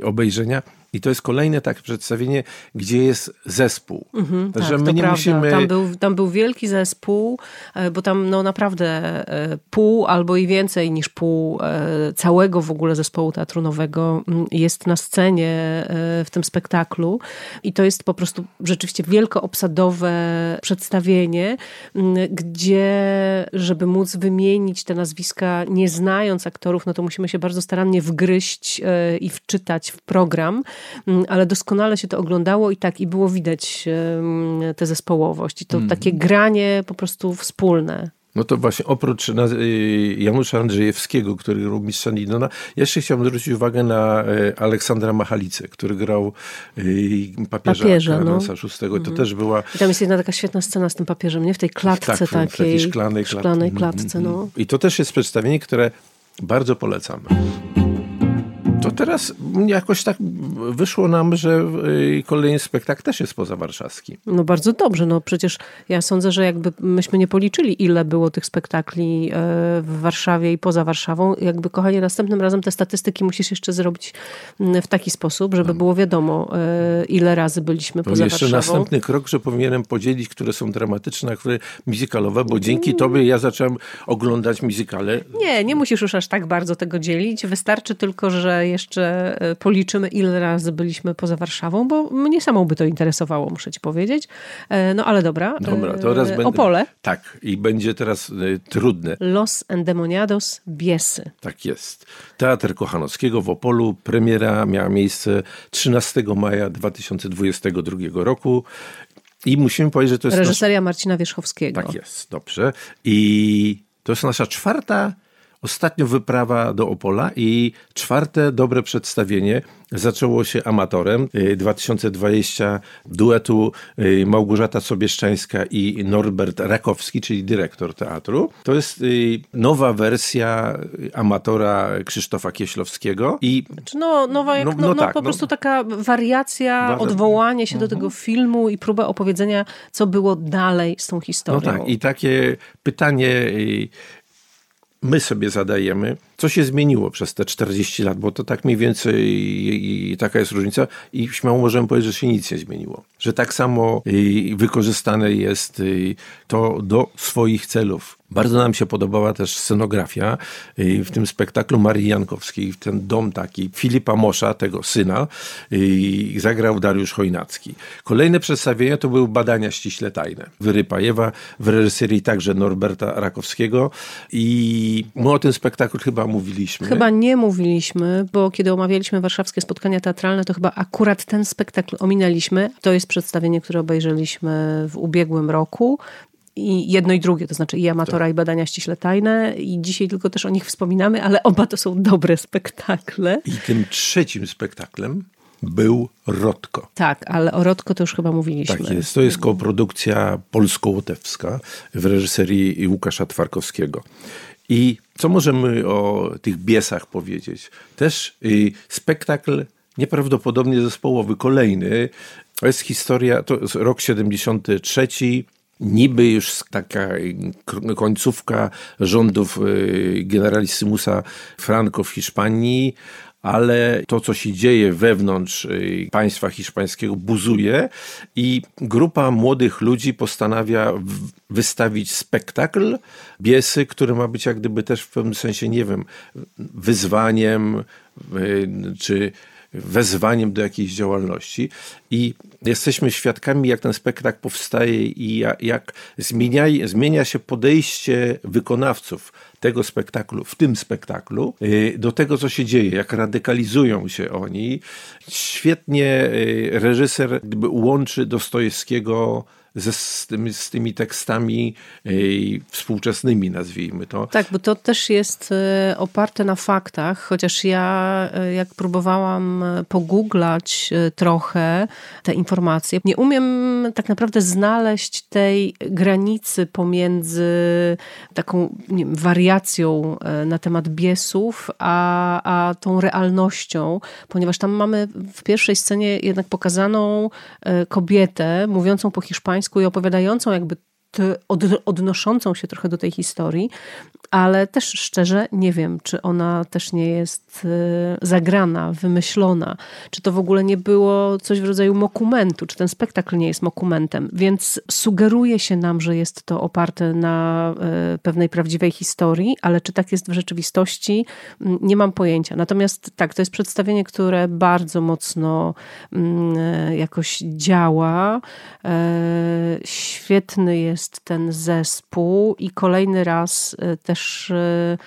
B: y, obejrzenia. I to jest kolejne takie przedstawienie, gdzie jest zespół. Mhm,
A: że tak, my nie prawda. musimy. Tam był, tam był wielki zespół, e, bo tam no naprawdę e, pół albo i więcej niż pół e, całego w ogóle zespołu teatru nowego mm, jest na scenie w tym spektaklu. I to jest po prostu rzeczywiście wielkoobsadowe przedstawienie, mm, gdzie, żeby móc wymienić te nazwiska, nie znając aktorów, no to musimy się bardzo starannie wgryźć i wczytać w program. Mm, ale doskonale się to oglądało i tak, i było widać tę zespołowość i to mm. takie granie po prostu wspólne.
B: No to właśnie oprócz y, Janusza Andrzejewskiego, który grał mistrza Nidona, jeszcze chciałbym zwrócić uwagę na y, Aleksandra Machalicę, który grał y, papieża, papieża Karolsa no. VI. To mhm. też była...
A: I tam jest jedna taka świetna scena z tym papieżem, nie? W tej klatce tak, takiej. W takiej szklanej, szklanej klatce, no.
B: I to też jest przedstawienie, które bardzo polecam. To teraz jakoś tak wyszło nam, że y, kolejny spektakl też jest pozawarszawski.
A: No bardzo dobrze, no przecież ja sądzę, że jakby myśmy nie policzyli, ile było tych spektakli e, w Warszawie i poza Warszawą. Jakby, kochanie, następnym razem te statystyki musisz jeszcze zrobić mm, w taki sposób, żeby było wiadomo, e, ile razy byliśmy poza
B: jeszcze
A: Warszawą.
B: Jeszcze następny krok, że powinienem podzielić, które są dramatyczne, a które muzykalowe, bo dzięki tobie ja zacząłem oglądać muzykale.
A: Nie, nie musisz już aż tak bardzo tego dzielić. Wystarczy tylko, że jeszcze e, policzymy, ile razy byliśmy poza Warszawą, bo mnie samą by to interesowało, muszę ci powiedzieć. E, no ale dobra.
B: Dobra, to teraz
A: e, będę... Opole.
B: Tak, i będzie teraz trudne.
A: Los Endemoniados Biesy.
B: Tak jest. Teatr Kochanowskiego w Opolu. Premiera miała miejsce 13 maja 2022 roku. I musimy powiedzieć, że to jest.
A: Reżyseria nasz... Marcina Wierzchowskiego.
B: Tak jest, dobrze. I to jest nasza czwarta Ostatnio wyprawa do Opola i czwarte dobre przedstawienie zaczęło się amatorem. 2020 y, duetu y, Małgorzata Sobieszczańska i Norbert Rakowski, czyli dyrektor teatru. To jest y, nowa wersja amatora Krzysztofa Kieślowskiego. I
A: znaczy, no, nowa jak, no, no, no, tak, po no, prostu taka wariacja, odwołanie się do mhm. tego filmu i próba opowiedzenia, co było dalej z tą historią.
B: No tak, i takie pytanie my sobie zadajemy, co się zmieniło przez te 40 lat, bo to tak mniej więcej i, i taka jest różnica i śmiało możemy powiedzieć, że się nic nie zmieniło. Że tak samo wykorzystane jest to do swoich celów. Bardzo nam się podobała też scenografia w tym spektaklu Marii Jankowskiej, ten dom taki Filipa Mosza, tego syna, zagrał Dariusz Chojnacki. Kolejne przedstawienia to były badania ściśle tajne. Wyrypajewa w reżyserii także Norberta Rakowskiego i my o tym spektaklu chyba mówiliśmy.
A: Chyba nie mówiliśmy, bo kiedy omawialiśmy warszawskie spotkania teatralne, to chyba akurat ten spektakl ominęliśmy. To jest przedstawienie, które obejrzeliśmy w ubiegłym roku i jedno i drugie, to znaczy i amatora, tak. i badania ściśle tajne. I dzisiaj tylko też o nich wspominamy, ale oba to są dobre spektakle.
B: I tym trzecim spektaklem był Rotko.
A: Tak, ale o Rotko to już chyba mówiliśmy.
B: Tak jest. To jest koprodukcja polsko-łotewska w reżyserii Łukasza Twarkowskiego. I co możemy o tych biesach powiedzieć? Też y, spektakl nieprawdopodobnie zespołowy, kolejny. To jest historia, to jest rok 73, niby już taka końcówka rządów y, generalissimusa Franco w Hiszpanii, ale to, co się dzieje wewnątrz y, państwa hiszpańskiego, buzuje i grupa młodych ludzi postanawia wystawić spektakl Biesy, który ma być jak gdyby też w pewnym sensie, nie wiem, wyzwaniem y, czy wezwaniem do jakiejś działalności. I jesteśmy świadkami, jak ten spektakl powstaje i jak, jak zmienia, zmienia się podejście wykonawców tego spektaklu, w tym spektaklu, y, do tego, co się dzieje, jak radykalizują się oni. Świetnie y, reżyser gdyby łączy Dostojewskiego ze, z, tymi, z tymi tekstami y, współczesnymi, nazwijmy to.
A: Tak, bo to też jest y, oparte na faktach, chociaż ja y, jak próbowałam pogooglać trochę te informacje, nie umiem tak naprawdę znaleźć tej granicy pomiędzy taką wiem, wariacją na temat biesów, a, a tą realnością, ponieważ tam mamy w pierwszej scenie jednak pokazaną kobietę mówiącą po hiszpańsku, hiszpańsku i opowiadającą jakby odnoszącą się trochę do tej historii, ale też szczerze nie wiem, czy ona też nie jest y, zagrana, wymyślona, czy to w ogóle nie było coś w rodzaju mokumentu, czy ten spektakl nie jest mokumentem, więc sugeruje się nam, że jest to oparte na y, pewnej prawdziwej historii, ale czy tak jest w rzeczywistości, mm, nie mam pojęcia. Natomiast tak, to jest przedstawienie, które bardzo mocno mm, y, jakoś działa. Świetny jest ten zespół i kolejny raz też też y,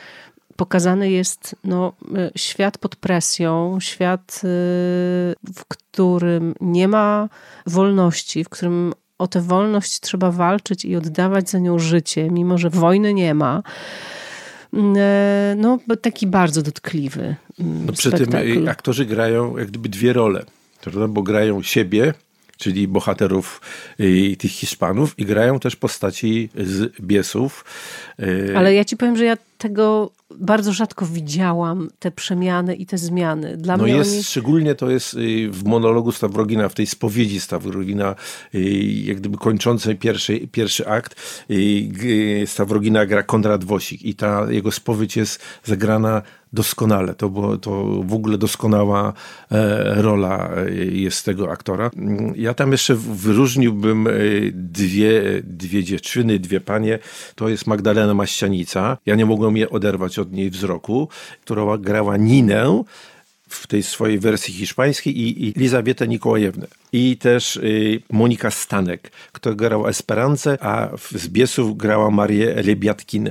A: pokazany jest no, y, świat pod presją, świat, y, w którym nie ma wolności, w którym o tę wolność trzeba walczyć i oddawać za nią życie, mimo że wojny nie ma. No, taki bardzo dotkliwy.
B: No, przy spektakl. tym aktorzy grają jak gdyby dwie role, bo grają siebie, czyli bohaterów y, tych Hiszpanów i grają też postaci z Biesów.
A: Y, Ale ja ci powiem, że ja tego bardzo rzadko widziałam, te przemiany i te zmiany.
B: Dla no mnie jest, oni... szczególnie to jest y, w monologu Stawrogina, w tej spowiedzi Stawrogina, jak gdyby kończącej pierwszy, pierwszy akt, Stawrogina gra Konrad Wosik i ta jego spowiedź jest zagrana doskonale. To, było, to w ogóle doskonała e, rola jest tego aktora. Ja tam jeszcze wyróżniłbym dwie, dwie dziewczyny, dwie panie. To jest Magdalena Maścianica. Ja nie mogłem je oderwać od niej wzroku, która grała Ninę w tej swojej wersji hiszpańskiej i, i Lizabietę Nikołajewnę. I też y, Monika Stanek, która grała Esperance, a z Biesów grała Marię Lebiatkin.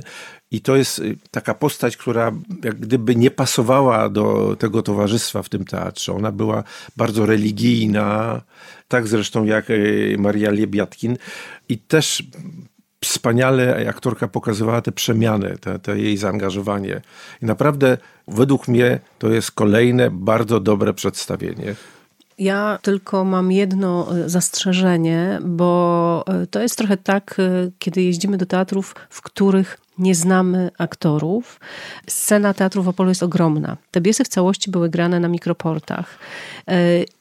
B: I to jest y, taka postać, która jak gdyby nie pasowała do tego towarzystwa w tym teatrze. Ona była bardzo religijna, tak zresztą jak y, Maria Lebiatkin. I też wspaniale aktorka pokazywała te przemiany, te, te, jej zaangażowanie. I naprawdę według mnie to jest kolejne bardzo dobre przedstawienie.
A: Ja tylko mam jedno e, zastrzeżenie, bo e, to jest trochę tak, e, kiedy jeździmy do teatrów, w których nie znamy aktorów. Scena teatru w Opolu jest ogromna. Te biesy w całości były grane na mikroportach.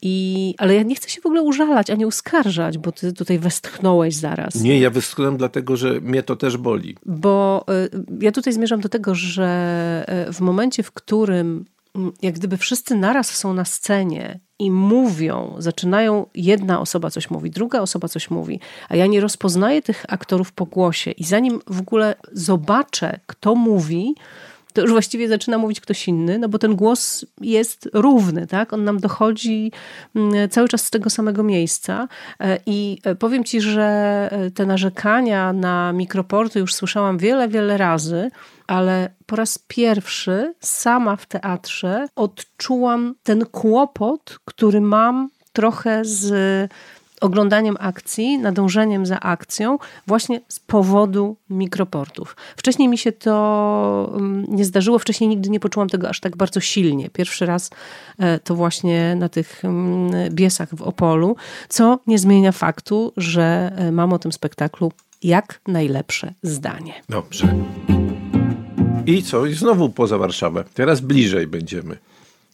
A: I, ale ja nie chcę się w ogóle użalać ani uskarżać, bo ty tutaj westchnąłeś zaraz.
B: Nie, ja westchnąłem dlatego, że mnie to też boli.
A: Bo ja tutaj zmierzam do tego, że w momencie, w którym jak gdyby wszyscy naraz są na scenie i mówią, zaczynają, jedna osoba coś mówi, druga osoba coś mówi, a ja nie rozpoznaję tych aktorów po głosie i zanim w ogóle zobaczę, kto mówi, to już właściwie zaczyna mówić ktoś inny, no bo ten głos jest równy, tak? On nam dochodzi mm, cały czas z tego samego miejsca. E, I e, powiem ci, że e, te narzekania na mikroporty już słyszałam wiele, wiele razy, ale po raz pierwszy sama w teatrze odczułam ten kłopot, który mam trochę z oglądaniem akcji, nadążeniem za akcją, właśnie z powodu mikroportów. Wcześniej mi się to mm, nie zdarzyło, wcześniej nigdy nie poczułam tego aż tak bardzo silnie. Pierwszy raz e, to właśnie na tych mm, biesach w Opolu, co nie zmienia faktu, że e, mam o tym spektaklu jak najlepsze zdanie.
B: Dobrze. I co? I znowu poza Warszawę. Teraz bliżej będziemy,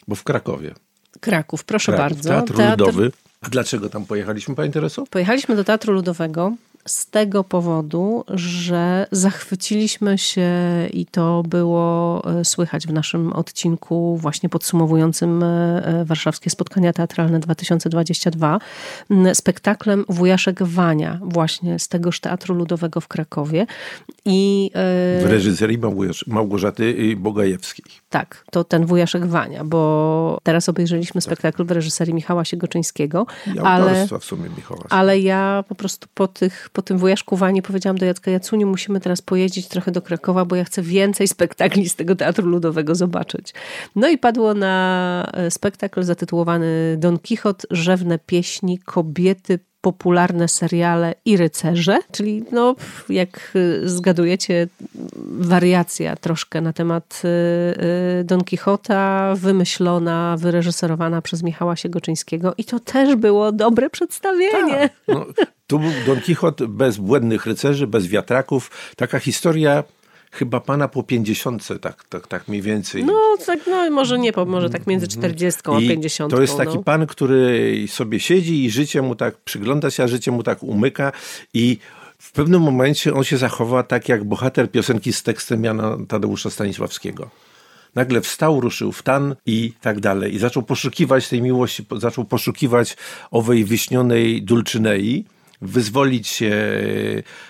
B: bo w Krakowie.
A: Kraków, proszę Kraków, bardzo.
B: Teatr, Teatr Ludowy. A dlaczego tam pojechaliśmy, panie Tereso?
A: Pojechaliśmy do Teatru Ludowego z tego powodu, że zachwyciliśmy się i to było e, słychać w naszym odcinku właśnie podsumowującym e, e, warszawskie spotkania teatralne 2022 spektaklem Wujaszek Wania właśnie z tegoż Teatru Ludowego w Krakowie.
B: I, w reżyserii Małgorzaty Bogajewskiej.
A: Tak, to ten Wujaszek Wania, bo teraz obejrzeliśmy spektakl w reżyserii Michała Siegoczyńskiego.
B: I ale, w sumie Michała.
A: Ale ja po prostu po tych po tym wujaszku Wani powiedziałam do Jacka Jacuniu, musimy teraz pojeździć trochę do Krakowa, bo ja chcę więcej spektakli z tego Teatru Ludowego zobaczyć. No i padło na e, spektakl zatytułowany Don Quixote, rzewne pieśni, kobiety popularne seriale i rycerze, czyli no, jak y, zgadujecie, wariacja troszkę na temat y, Don Quixota, wymyślona, wyreżyserowana przez Michała Siegoczyńskiego i to też było dobre przedstawienie.
B: Tak. No, tu był Don Quixote bez błędnych rycerzy, bez wiatraków. Taka historia chyba pana po pięćdziesiątce, tak, tak, tak mniej więcej.
A: No, tak, no może nie, może tak między czterdziestką a pięćdziesiątką.
B: To jest taki
A: no.
B: pan, który sobie siedzi i życie mu tak, przygląda się, a życie mu tak umyka i w pewnym momencie on się zachowa tak jak bohater piosenki z tekstem Jana Tadeusza Stanisławskiego. Nagle wstał, ruszył w tan i tak dalej. I zaczął poszukiwać tej miłości, zaczął poszukiwać owej wyśnionej Dulczynei, wyzwolić się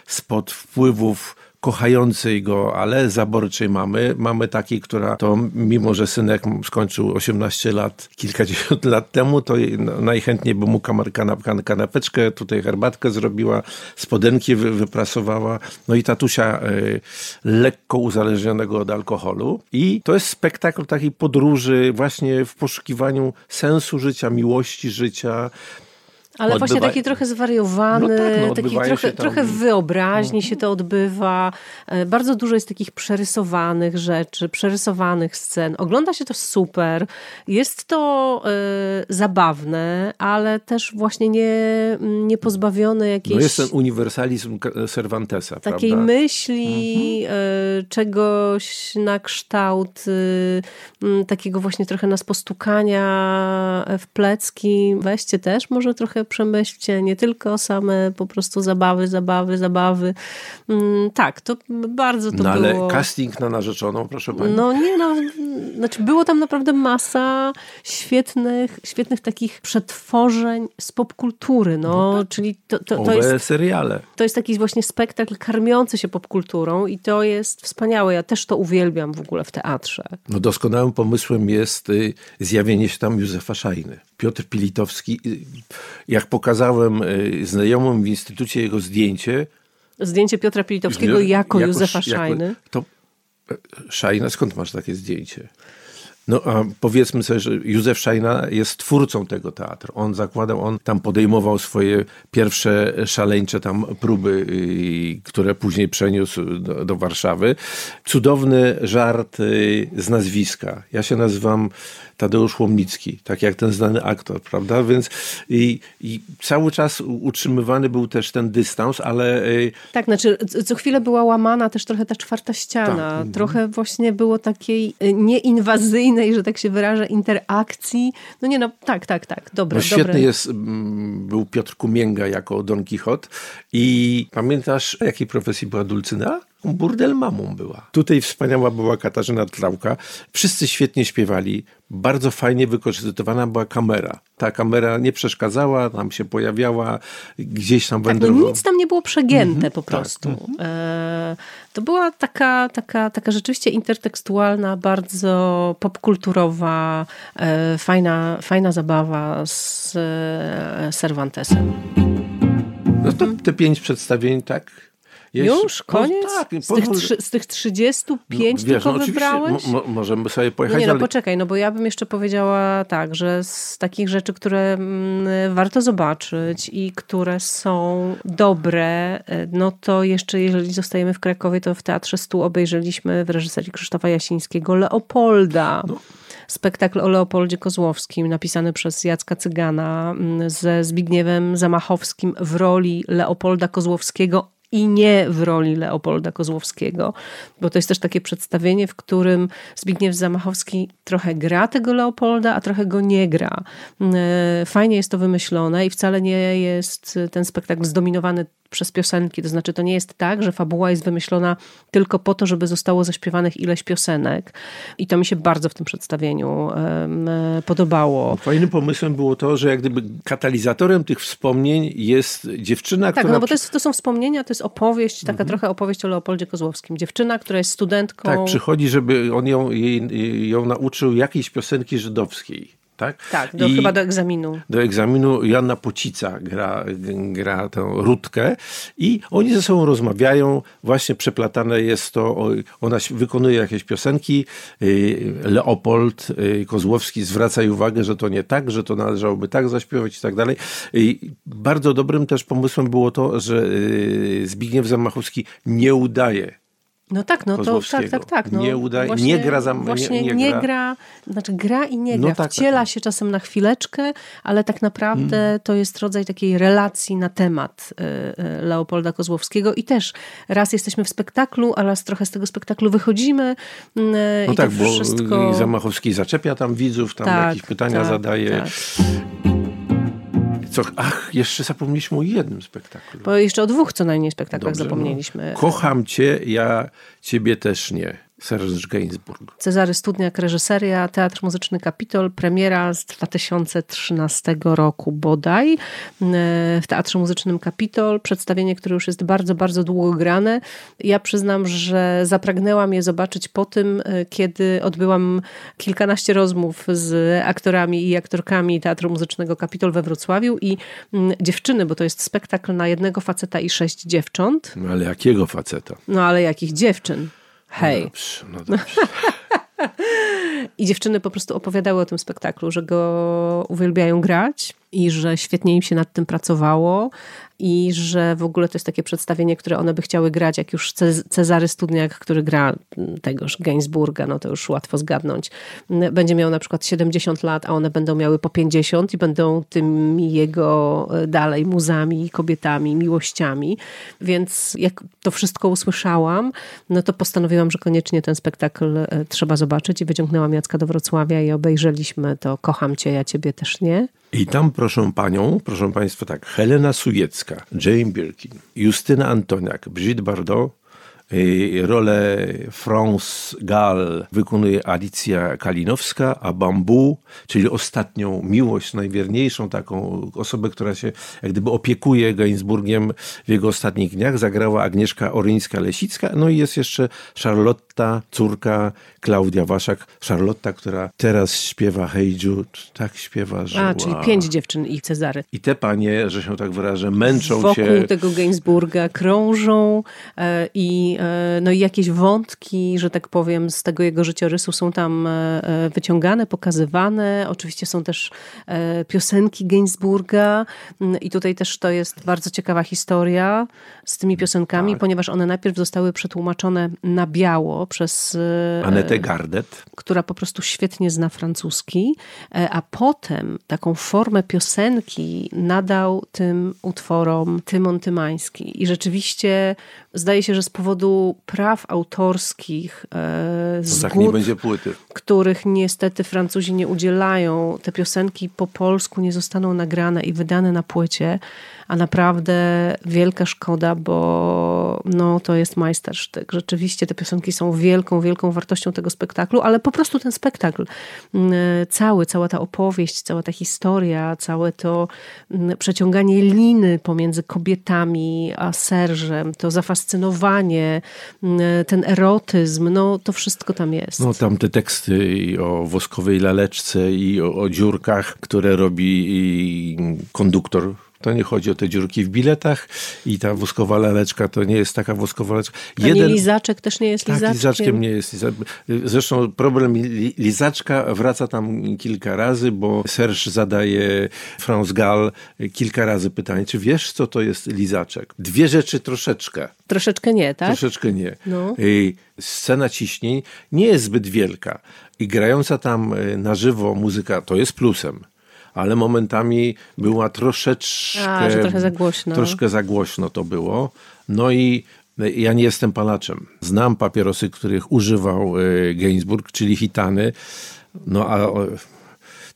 B: spod wpływów kochającej go, ale zaborczej mamy. Mamy takiej, która to, mimo że synek skończył 18 lat, kilkadziesiąt lat temu, to najchętniej by mu kanapeczkę, tutaj herbatkę zrobiła, spodenki wyprasowała. No i tatusia y, lekko uzależnionego od alkoholu. I to jest spektakl takiej podróży właśnie w poszukiwaniu sensu życia, miłości życia,
A: ale Odbywa... właśnie taki trochę zwariowany, no tak, no, taki trochę, tam... trochę wyobraźni no. się to odbywa. E, bardzo dużo jest takich przerysowanych rzeczy, przerysowanych scen. Ogląda się to super. Jest to y, zabawne, ale też właśnie nie, nie pozbawione jakiejś... No
B: jest ten uniwersalizm Cervantesa,
A: Takiej
B: prawda?
A: myśli, mhm. y, czegoś na kształt y, takiego właśnie trochę nas postukania w plecki. Weźcie też może trochę przemyślcie, nie tylko same po prostu zabawy, zabawy, zabawy. Mm, tak, to bardzo to
B: no,
A: było...
B: ale casting na narzeczoną, proszę Pani.
A: No nie, no, znaczy było tam naprawdę masa świetnych, świetnych takich przetworzeń z popkultury, no, no tak. czyli to, to, to jest...
B: seriale.
A: To jest taki właśnie spektakl karmiący się popkulturą i to jest wspaniałe. Ja też to uwielbiam w ogóle w teatrze.
B: No doskonałym pomysłem jest y, zjawienie się tam Józefa Szajny. Piotr Pilitowski, y, jak pokazałem y, znajomym w instytucie jego zdjęcie.
A: Zdjęcie Piotra Pilitowskiego jako, jako Józefa Szajny. Jako, to
B: Szajna, skąd masz takie zdjęcie? No a powiedzmy sobie, że Józef Szajna jest twórcą tego teatru. On zakładał, on tam podejmował swoje pierwsze szaleńcze tam próby, które później przeniósł do, do Warszawy. Cudowny żart y, z nazwiska. Ja się nazywam Tadeusz Łomnicki, tak jak ten znany aktor, prawda? Więc i, i cały czas utrzymywany był też ten dystans, ale... Y,
A: tak, znaczy co chwilę była łamana też trochę ta czwarta ściana. Tak. Trochę właśnie było takiej y, nieinwazyjnej, że tak się wyrażę, interakcji. No nie no, tak, tak, tak, dobre, no,
B: świetny
A: dobre.
B: jest, mm, był Piotr Kumięga jako Don Quixote i pamiętasz, jakiej profesji była Dulcyna? Burdel mamą była. Tutaj wspaniała była Katarzyna Tlauka. Wszyscy świetnie śpiewali. Bardzo fajnie wykorzystywana była kamera. Ta kamera nie przeszkadzała, nam się pojawiała, gdzieś tam
A: tak, No nic tam nie było przegięte -hmm, po tak. prostu. Tak. E, to była taka, taka, taka rzeczywiście intertekstualna, bardzo popkulturowa, e, fajna, fajna zabawa z e, Cervantesem.
B: No to te pięć przedstawień, tak?
A: Już? Koniec? No, tak, z, tych, z tych 35 no, wiesz, tylko no, wybrałeś?
B: Mo, możemy sobie pojechać. No
A: nie, no ale... poczekaj, no bo ja bym jeszcze powiedziała tak, że z takich rzeczy, które mm, warto zobaczyć i które są dobre, e, no to jeszcze jeżeli zostajemy w Krakowie, to w Teatrze Stu obejrzeliśmy w reżyserii Krzysztofa Jasińskiego Leopolda. No spektakl o Leopoldzie Kozłowskim, napisany przez Jacka Cygana mm, ze Zbigniewem Zamachowskim w roli Leopolda Kozłowskiego i nie w roli Leopolda Kozłowskiego, bo to jest też takie przedstawienie, w którym Zbigniew Zamachowski trochę gra tego Leopolda, a trochę go nie gra. E, fajnie jest to wymyślone i wcale nie jest ten spektakl zdominowany przez piosenki. To znaczy, to nie jest tak, że fabuła jest wymyślona tylko po to, żeby zostało zaśpiewanych ileś piosenek. I to mi się bardzo w tym przedstawieniu um, podobało.
B: Fajnym pomysłem było to, że jak gdyby katalizatorem tych wspomnień jest dziewczyna,
A: tak,
B: która...
A: Tak, no bo to, jest, to są wspomnienia, to jest opowieść, taka mhm. trochę opowieść o Leopoldzie Kozłowskim. Dziewczyna, która jest studentką...
B: Tak, przychodzi, żeby on ją, jej, ją nauczył jakiejś piosenki żydowskiej tak?
A: Tak, do, chyba do egzaminu.
B: Do egzaminu Joanna Pocica gra, gra tę Rutkę i oni ze sobą rozmawiają, właśnie przeplatane jest to, ona wykonuje jakieś piosenki, y, Leopold y, Kozłowski zwraca jej uwagę, że to nie tak, że to należałoby tak zaśpiewać i tak dalej. I bardzo dobrym też pomysłem było to, że y, Zbigniew Zamachowski nie udaje
A: no tak, no to tak, tak, tak. No,
B: nie, uda, właśnie, nie gra za
A: Właśnie nie, nie, gra. gra. znaczy gra i nie no gra. Tak, Wciela tak. się czasem na chwileczkę, ale tak naprawdę hmm. to jest rodzaj takiej relacji na temat y, y, Leopolda Kozłowskiego i też raz jesteśmy w spektaklu, a raz trochę z tego spektaklu wychodzimy.
B: Y, no tak, bo wszystko... Zamachowski zaczepia tam widzów, tam tak, jakieś pytania tak, zadaje. Co, ach, jeszcze zapomnieliśmy o jednym spektaklu.
A: Bo jeszcze o dwóch co najmniej spektaklach Dobrze, no. zapomnieliśmy.
B: No. Kocham cię, ja ciebie też nie. Serge Gainsbourg.
A: Cezary Studniak, reżyseria, Teatr Muzyczny Kapitol, premiera z 2013 roku bodaj. W Teatrze Muzycznym Kapitol, przedstawienie, które już jest bardzo, bardzo długo grane. Ja przyznam, że zapragnęłam je zobaczyć po tym, kiedy odbyłam kilkanaście rozmów z aktorami i aktorkami Teatru Muzycznego Kapitol we Wrocławiu i mm, dziewczyny, bo to jest spektakl na jednego faceta i sześć dziewcząt.
B: No ale jakiego faceta?
A: No ale jakich dziewczyn? Hej. No
B: dobrze, no dobrze.
A: I dziewczyny po prostu opowiadały o tym spektaklu, że go uwielbiają grać i że świetnie im się nad tym pracowało, i że w ogóle to jest takie przedstawienie, które one by chciały grać, jak już Cezary Studniak, który gra tegoż Gainsburga, no to już łatwo zgadnąć, będzie miał na przykład 70 lat, a one będą miały po 50 i będą tymi jego e, dalej muzami, kobietami, miłościami. Więc jak to wszystko usłyszałam, no to postanowiłam, że koniecznie ten spektakl e, trzeba zobaczyć i wyciągnęłam Jacka do Wrocławia i obejrzeliśmy to Kocham Cię, ja Ciebie też nie.
B: I tam proszę panią, proszę państwa tak, Helena Sujecka, Jane Birkin, Justyna Antoniak, Brigitte Bardot, Rolę France Gall wykonuje Alicja Kalinowska, a Bambu, czyli ostatnią miłość, najwierniejszą taką osobę, która się jak gdyby opiekuje Gainsburgiem w jego ostatnich dniach, zagrała Agnieszka Oryńska-Lesicka. No i jest jeszcze Charlotta, córka Klaudia Waszak. Charlotta, która teraz śpiewa Hey Jude. Tak śpiewa, że
A: A, czyli pięć dziewczyn i Cezary.
B: I te panie, że się tak wyrażę, męczą
A: Wokół
B: się.
A: Wokół tego Gainsburga krążą e, i no i jakieś wątki, że tak powiem, z tego jego życiorysu są tam e, e, wyciągane, pokazywane. Oczywiście są też piosenki Gainsburga mm, i tutaj też to jest bardzo ciekawa historia z tymi piosenkami, tak. ponieważ one najpierw zostały przetłumaczone na biało przez
B: Anetę Gardet,
A: która po prostu świetnie zna francuski, a potem taką formę piosenki nadał tym utworom Tymon Tymański. I rzeczywiście zdaje się, że z powodu praw autorskich e,
B: zgód, tak nie będzie płyty.
A: których niestety Francuzi nie udzielają, te piosenki po polsku nie zostaną nagrane i wydane na płycie, a naprawdę wielka szkoda, bo no, to jest majstersztyk. Rzeczywiście te piosenki są wielką, wielką wartością tego spektaklu, ale po prostu ten spektakl, mm, cały, cała ta opowieść, cała ta historia, całe to mm, przeciąganie liny pomiędzy kobietami a Serżem, to zafascynowanie, mm, ten erotyzm, no to wszystko tam jest.
B: No tam te teksty o woskowej laleczce i o, o dziurkach, które robi konduktor to nie chodzi o te dziurki w biletach i ta woskowa laleczka to nie jest taka woskowa laleczka.
A: Jeden... lizaczek też nie jest
B: tak,
A: lizaczkiem?
B: lizaczkiem nie jest. Zresztą problem lizaczka wraca tam kilka razy, bo Serge zadaje France Gall kilka razy pytanie, czy wiesz, co to jest lizaczek? Dwie rzeczy troszeczkę.
A: Troszeczkę nie, tak?
B: Troszeczkę nie. No. Scena ciśnień nie jest zbyt wielka i grająca tam e, na żywo muzyka to jest plusem ale momentami była troszeczkę...
A: A, trochę za głośno.
B: Troszkę za głośno to było. No i ja nie jestem palaczem. Znam papierosy, których używał e, Gainsbourg, czyli hitany. No a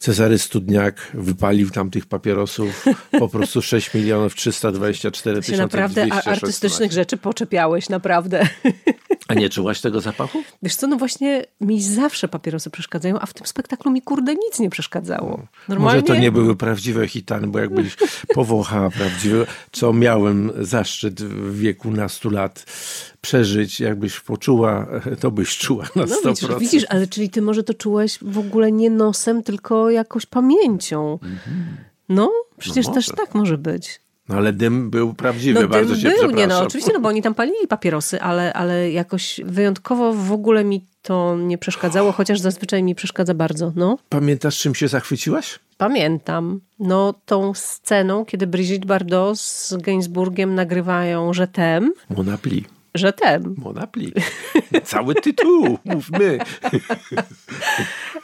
B: Cezary Studniak wypalił tam tych papierosów po prostu 6 milionów 324 tysiące
A: naprawdę artystycznych rzeczy poczepiałeś, naprawdę.
B: A nie czułaś tego zapachu?
A: Wiesz co, no właśnie mi zawsze papierosy przeszkadzają, a w tym spektaklu mi kurde nic nie przeszkadzało.
B: Normalnie... Może to nie były prawdziwe hitany, bo jakbyś powąchała prawdziwe, co miałem zaszczyt w wieku nastu lat przeżyć, jakbyś poczuła, to byś czuła na 100%.
A: No widzisz, widzisz, ale czyli ty może to czułeś w ogóle nie nosem, tylko jakąś pamięcią. No, przecież
B: No
A: też tak może być.
B: No ale dym był prawdziwy,
A: No
B: bardzo
A: dym
B: się
A: był, nie no, oczywiście, no bo oni tam palili papierosy, ale, ale jakoś wyjątkowo w ogóle mi to nie przeszkadzało, chociaż zazwyczaj mi przeszkadza bardzo, no.
B: Pamiętasz, czym się zachwyciłaś?
A: Pamiętam, no tą sceną, kiedy Brigitte Bardot z Gainsbourgiem nagrywają Żetem,
B: Monapli.
A: Żetem.
B: Monapli. Cały tytuł, mówmy.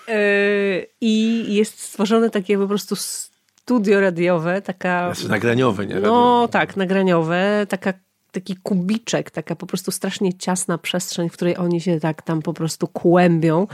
A: Yy, I jest stworzone takie po prostu studio radiowe, taka...
B: Znaczy nagraniowe, nie?
A: No tak, nagraniowe, taka, taki kubiczek, taka po prostu strasznie ciasna przestrzeń, w której oni się tak tam po prostu kłębią.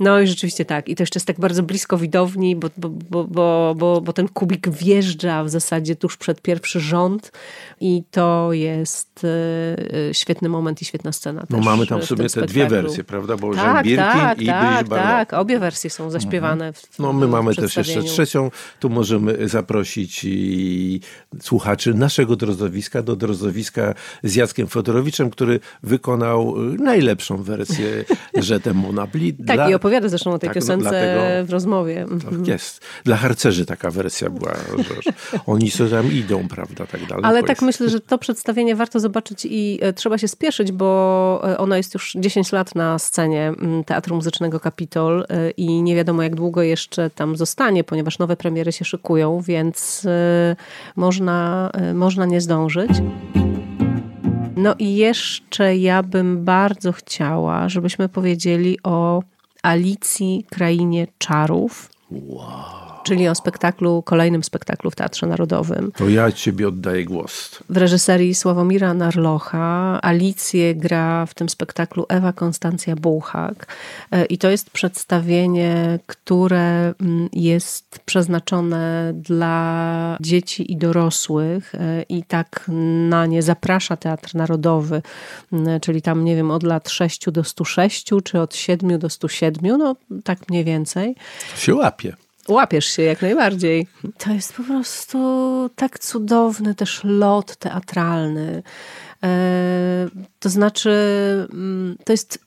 A: No i rzeczywiście tak. I to jeszcze jest tak bardzo blisko widowni, bo, bo, bo, bo, bo, ten kubik wjeżdża w zasadzie tuż przed pierwszy rząd i to jest e, e, świetny moment i świetna scena.
B: No mamy tam
A: w tym
B: te dwie wersje, prawda? Bo
A: Tak, tak,
B: i
A: tak, tak. Obie wersje są zaśpiewane. W,
B: No my mamy też jeszcze trzecią. Tu możemy zaprosić i słuchaczy naszego drozdowiska do drozdowiska z Jackiem Fedorowiczem, który wykonał y, najlepszą wersję Żetem Monapli.
A: Tak, i opowiada zresztą o tej
B: Tak, no,
A: piosence
B: dlatego-
A: w rozmowie. Mhm.
B: Tak jest. Dla harcerzy taka wersja była, że oni sobie tam idą, prawda, tak dalej.
A: Ale tak myślę, że to przedstawienie warto zobaczyć i e, trzeba się spieszyć, bo e, ono jest już 10 lat na scenie mm, Teatru Muzycznego Kapitol e, i nie wiadomo jak długo jeszcze tam zostanie, ponieważ nowe premiery się szykują, więc można, można nie zdążyć. No i jeszcze ja bym bardzo chciała, żebyśmy powiedzieli o Alicji Krainie Czarów. Czyli o spektaklu, kolejnym spektaklu w Teatrze Narodowym.
B: To ja ciebie oddaję głos.
A: W reżyserii Sławomira Narlocha Alicję gra w tym spektaklu Ewa Konstancja Bułhak. E, I to jest przedstawienie, które mm, jest przeznaczone dla dzieci i dorosłych e, i tak na nie zaprasza Teatr Narodowy, Mm, czyli tam nie wiem od lat 6 do 106 czy od 7 do 107, no tak mniej więcej.
B: Się łapie.
A: Łapiesz się jak najbardziej. To jest po prostu tak cudowny też lot teatralny. E, To znaczy, mm, to jest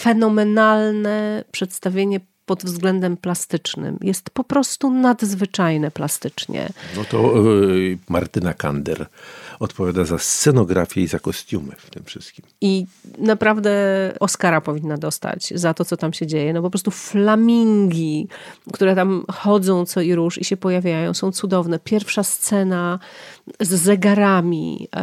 A: fenomenalne przedstawienie pod względem plastycznym. Jest po prostu nadzwyczajne plastycznie.
B: No to y, Martyna Kander odpowiada za scenografię i za kostiumy w tym wszystkim.
A: I naprawdę Oscara powinna dostać za to, co tam się dzieje. No po prostu flamingi, które tam chodzą co i róż i się pojawiają, są cudowne. Pierwsza scena z zegarami e,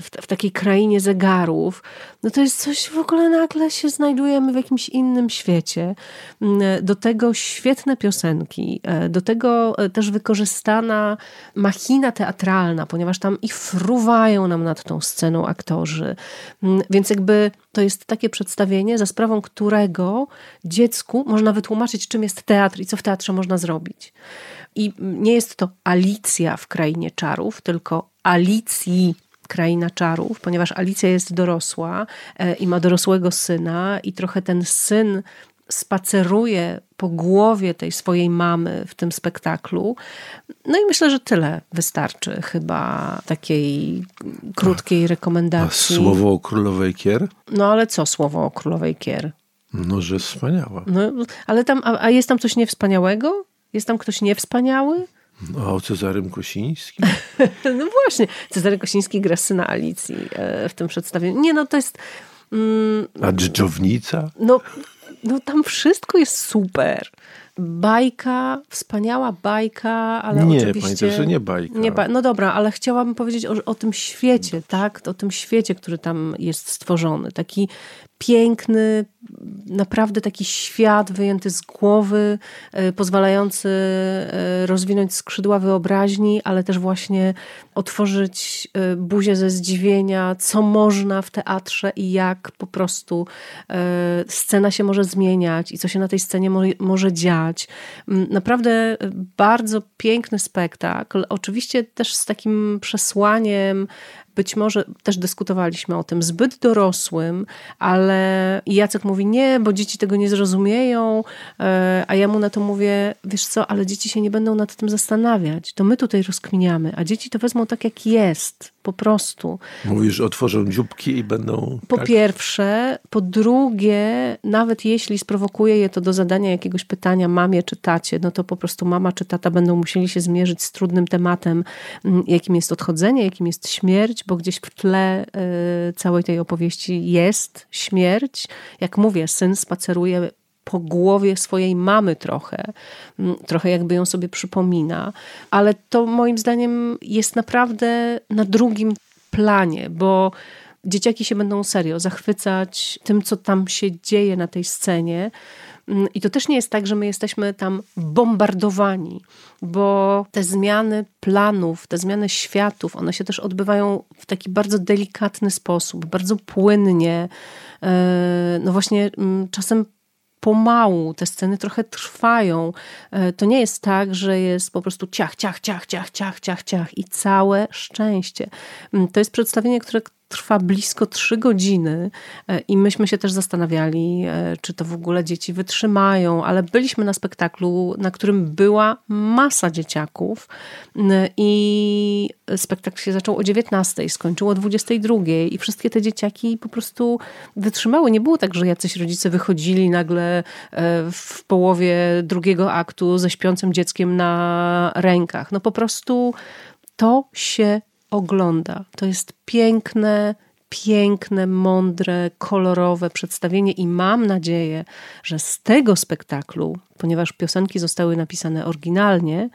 A: w, w takiej krainie zegarów. No to jest coś w ogóle nagle się znajdujemy w jakimś innym świecie. Mm, Do tego świetne piosenki, e, do tego e, też wykorzystana machina teatralna, ponieważ tam i fruwają nam nad tą sceną aktorzy. Mm, Więc jakby to jest takie przedstawienie, za sprawą którego dziecku można wytłumaczyć, czym jest teatr i co w teatrze można zrobić. I nie jest to Alicja w Krainie Czarów, tylko Alicji Kraina Czarów, ponieważ Alicja jest dorosła e, i ma dorosłego syna i trochę ten syn spaceruje po głowie tej swojej mamy w tym spektaklu. No i myślę, że tyle wystarczy chyba takiej krótkiej
B: A
A: rekomendacji.
B: słowo o królowej Kier?
A: No ale co słowo o królowej Kier?
B: No, że wspaniała.
A: No, ale tam, a, a jest tam coś niewspaniałego? Jest tam ktoś niewspaniały?
B: No, o Cezarym Kosińskim?
A: No właśnie, Cezary Kosiński gra syna Alicji e, w tym przedstawieniu. Nie no, to jest... Mm,
B: A dżdżownica?
A: no, no tam wszystko jest super. Bajka, wspaniała bajka, ale
B: Nie,
A: oczywiście...
B: pamiętaj, że nie bajka.
A: Nie ba- no dobra, ale chciałabym powiedzieć o, o tym świecie, tak? O tym świecie, który tam jest stworzony. Taki piękny, naprawdę taki świat wyjęty z głowy, e, pozwalający e, rozwinąć skrzydła wyobraźni, ale też właśnie otworzyć e, buzię ze zdziwienia, co można w teatrze i jak po prostu scena się może zmieniać i co się na tej scenie mo- może dziać. Mm, Naprawdę bardzo piękny spektakl. Oczywiście też z takim przesłaniem być może też dyskutowaliśmy o tym, zbyt dorosłym, ale Jacek mówi nie, bo dzieci tego nie zrozumieją, e, a ja mu na to mówię, wiesz co, ale dzieci się nie będą nad tym zastanawiać. To my tutaj rozkminiamy, a dzieci to wezmą tak, jak jest po prostu.
B: Mówisz, otworzą dzióbki i będą.
A: Po tak? pierwsze. Po drugie, nawet jeśli sprowokuje je to do zadania jakiegoś pytania mamie czy tacie, no to po prostu mama czy tata będą musieli się zmierzyć z trudnym tematem, mm, jakim jest odchodzenie, jakim jest śmierć, bo gdzieś w tle y, całej tej opowieści jest śmierć. Jak mówię, syn spaceruje po głowie swojej mamy trochę, mm, trochę jakby ją sobie przypomina, ale to moim zdaniem jest naprawdę na drugim planie, bo dzieciaki się będą serio zachwycać tym, co tam się dzieje na tej scenie. Mm, I to też nie jest tak, że my jesteśmy tam bombardowani, bo te zmiany planów, te zmiany światów, one się też odbywają w taki bardzo delikatny sposób, bardzo płynnie. E, no właśnie, mm, czasem pomału, te sceny trochę trwają. E, to nie jest tak, że jest po prostu ciach, ciach, ciach, ciach, ciach, ciach, ciach i całe szczęście. Mm, to jest przedstawienie, które trwa blisko trzy godziny e, i myśmy się też zastanawiali, e, czy to w ogóle dzieci wytrzymają, ale byliśmy na spektaklu, na którym była masa dzieciaków i spektakl się zaczął o 19, skończył o 22 i wszystkie te dzieciaki po prostu wytrzymały. Nie było tak, że jacyś rodzice wychodzili nagle e, w połowie drugiego aktu ze śpiącym dzieckiem na rękach. No po prostu to się ogląda. To jest piękne, piękne, mądre, kolorowe przedstawienie i mam nadzieję, że z tego spektaklu, ponieważ piosenki zostały napisane oryginalnie,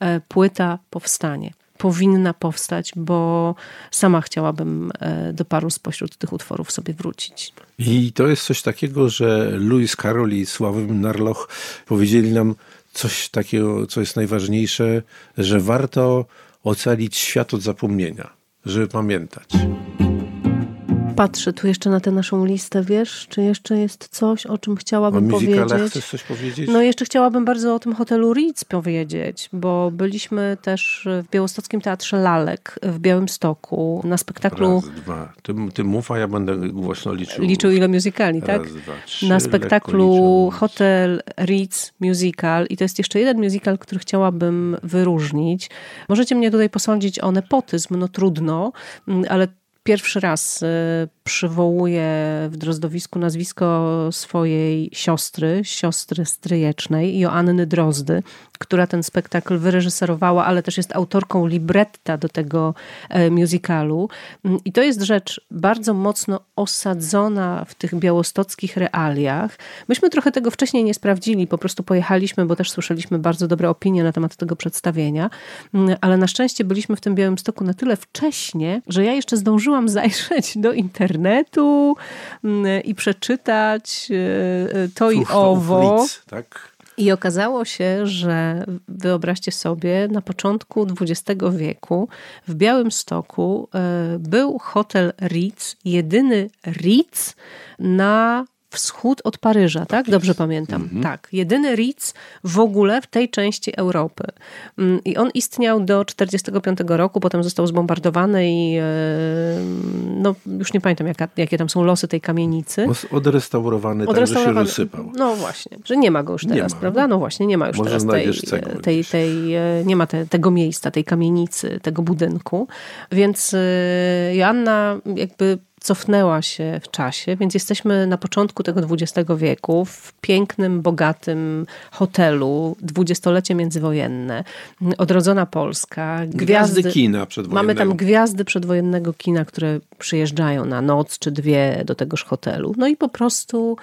A: e, płyta powstanie. Powinna powstać, bo sama chciałabym e, do paru spośród tych utworów sobie wrócić.
B: I to jest coś takiego, że Louis Carroll i Sławomir Narloch powiedzieli nam coś takiego, co jest najważniejsze, że warto ocalić świat od zapomnienia, żeby pamiętać
A: patrzę tu jeszcze na tę naszą listę, wiesz, czy jeszcze jest coś, o czym chciałabym o powiedzieć.
B: chcesz coś powiedzieć?
A: No jeszcze chciałabym bardzo o tym hotelu Ritz powiedzieć, bo byliśmy też w Białostockim Teatrze Lalek w Białymstoku na spektaklu...
B: Raz, dwa. Ty, ty mów, a ja będę głośno liczył.
A: Liczył ile musicali, tak?
B: Raz, dwa, trzy,
A: na spektaklu Hotel Ritz Musical i to jest jeszcze jeden musical, który chciałabym wyróżnić. Możecie mnie tutaj posądzić o nepotyzm, no trudno, ale pierwszy raz y, przywołuje w Drozdowisku nazwisko swojej siostry, siostry stryjecznej, Joanny Drozdy, która ten spektakl wyreżyserowała, ale też jest autorką libretta do tego e, musicalu. Mm, I to jest rzecz bardzo mocno osadzona w tych białostockich realiach. Myśmy trochę tego wcześniej nie sprawdzili, po prostu pojechaliśmy, bo też słyszeliśmy bardzo dobre opinie na temat tego przedstawienia, mm, ale na szczęście byliśmy w tym Białymstoku na tyle wcześnie, że ja jeszcze zdążyłam zajrzeć do internetu mm, i przeczytać e, e, to i owo.
B: tak?
A: I okazało się, że wyobraźcie sobie, na początku XX wieku w Białym Stoku e, był hotel Ritz, jedyny Ritz na wschód od Paryża, tak? tak Dobrze pamiętam. Mhm. Tak. Jedyny Ritz w ogóle w tej części Europy. Mm, I on istniał do 1945 roku, potem został zbombardowany i e, no, już nie pamiętam, jaka, jakie tam są losy tej kamienicy.
B: Odrestaurowany, Odrestaurowany. tak, że się rozsypał.
A: No właśnie, że nie ma go już teraz, prawda? No właśnie, nie ma już
B: Może
A: teraz tej, tej, tej, e, nie ma te, tego miejsca, tej kamienicy, tego budynku. Więc e, Joanna jakby cofnęła się w czasie, więc jesteśmy na początku tego XX wieku w pięknym, bogatym hotelu, dwudziestolecie międzywojenne, odrodzona Polska.
B: Gwiazdy, gwiazdy kina przedwojennego.
A: Mamy tam gwiazdy przedwojennego kina, które przyjeżdżają na noc czy dwie do tegoż hotelu. No i po prostu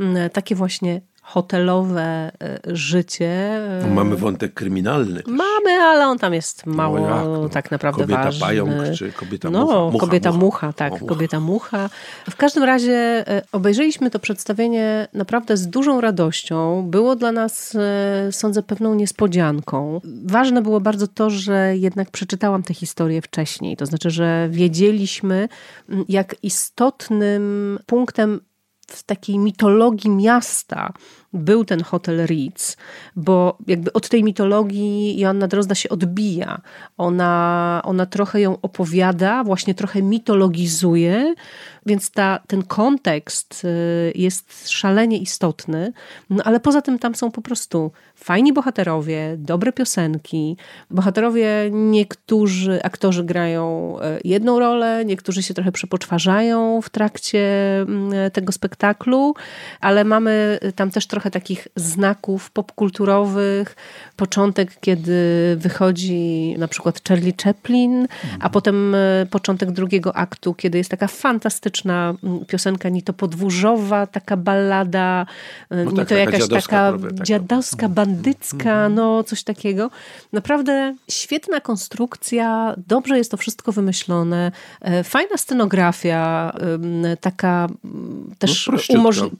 A: mm, takie właśnie hotelowe e, życie.
B: No, mamy wątek kryminalny. Też.
A: Mamy, ale on tam jest mało no jak, no. tak naprawdę
B: kobieta
A: ważny.
B: pająk, czy kobieta
A: no,
B: mucha? mucha
A: kobieta
B: mucha,
A: mucha tak, mucha. kobieta mucha. W każdym razie e, obejrzeliśmy to przedstawienie naprawdę z dużą radością. Było dla nas, e, sądzę, pewną niespodzianką. Ważne było bardzo to, że jednak przeczytałam tę historię wcześniej. To znaczy, że wiedzieliśmy, jak istotnym punktem w takiej mitologii miasta był ten hotel Ritz, bo jakby od tej mitologii Joanna Drozda się odbija. Ona, ona trochę ją opowiada, właśnie trochę mitologizuje, więc ta, ten kontekst y, jest szalenie istotny, no ale poza tym tam są po prostu fajni bohaterowie, dobre piosenki. Bohaterowie, niektórzy aktorzy grają e, jedną rolę, niektórzy się trochę przepoczwarzają w trakcie mm, tego spektaklu, ale mamy tam też trochę takich znaków popkulturowych. Początek, kiedy wychodzi na przykład Charlie Chaplin, a potem e, początek drugiego aktu, kiedy jest taka fantastyczna mm, piosenka, ni to podwórzowa, taka ballada, e, no ni tak, to jakaś taka dziadowska bandycka, mhm. no coś takiego. Naprawdę świetna konstrukcja, dobrze jest to wszystko wymyślone, e, fajna scenografia, taka też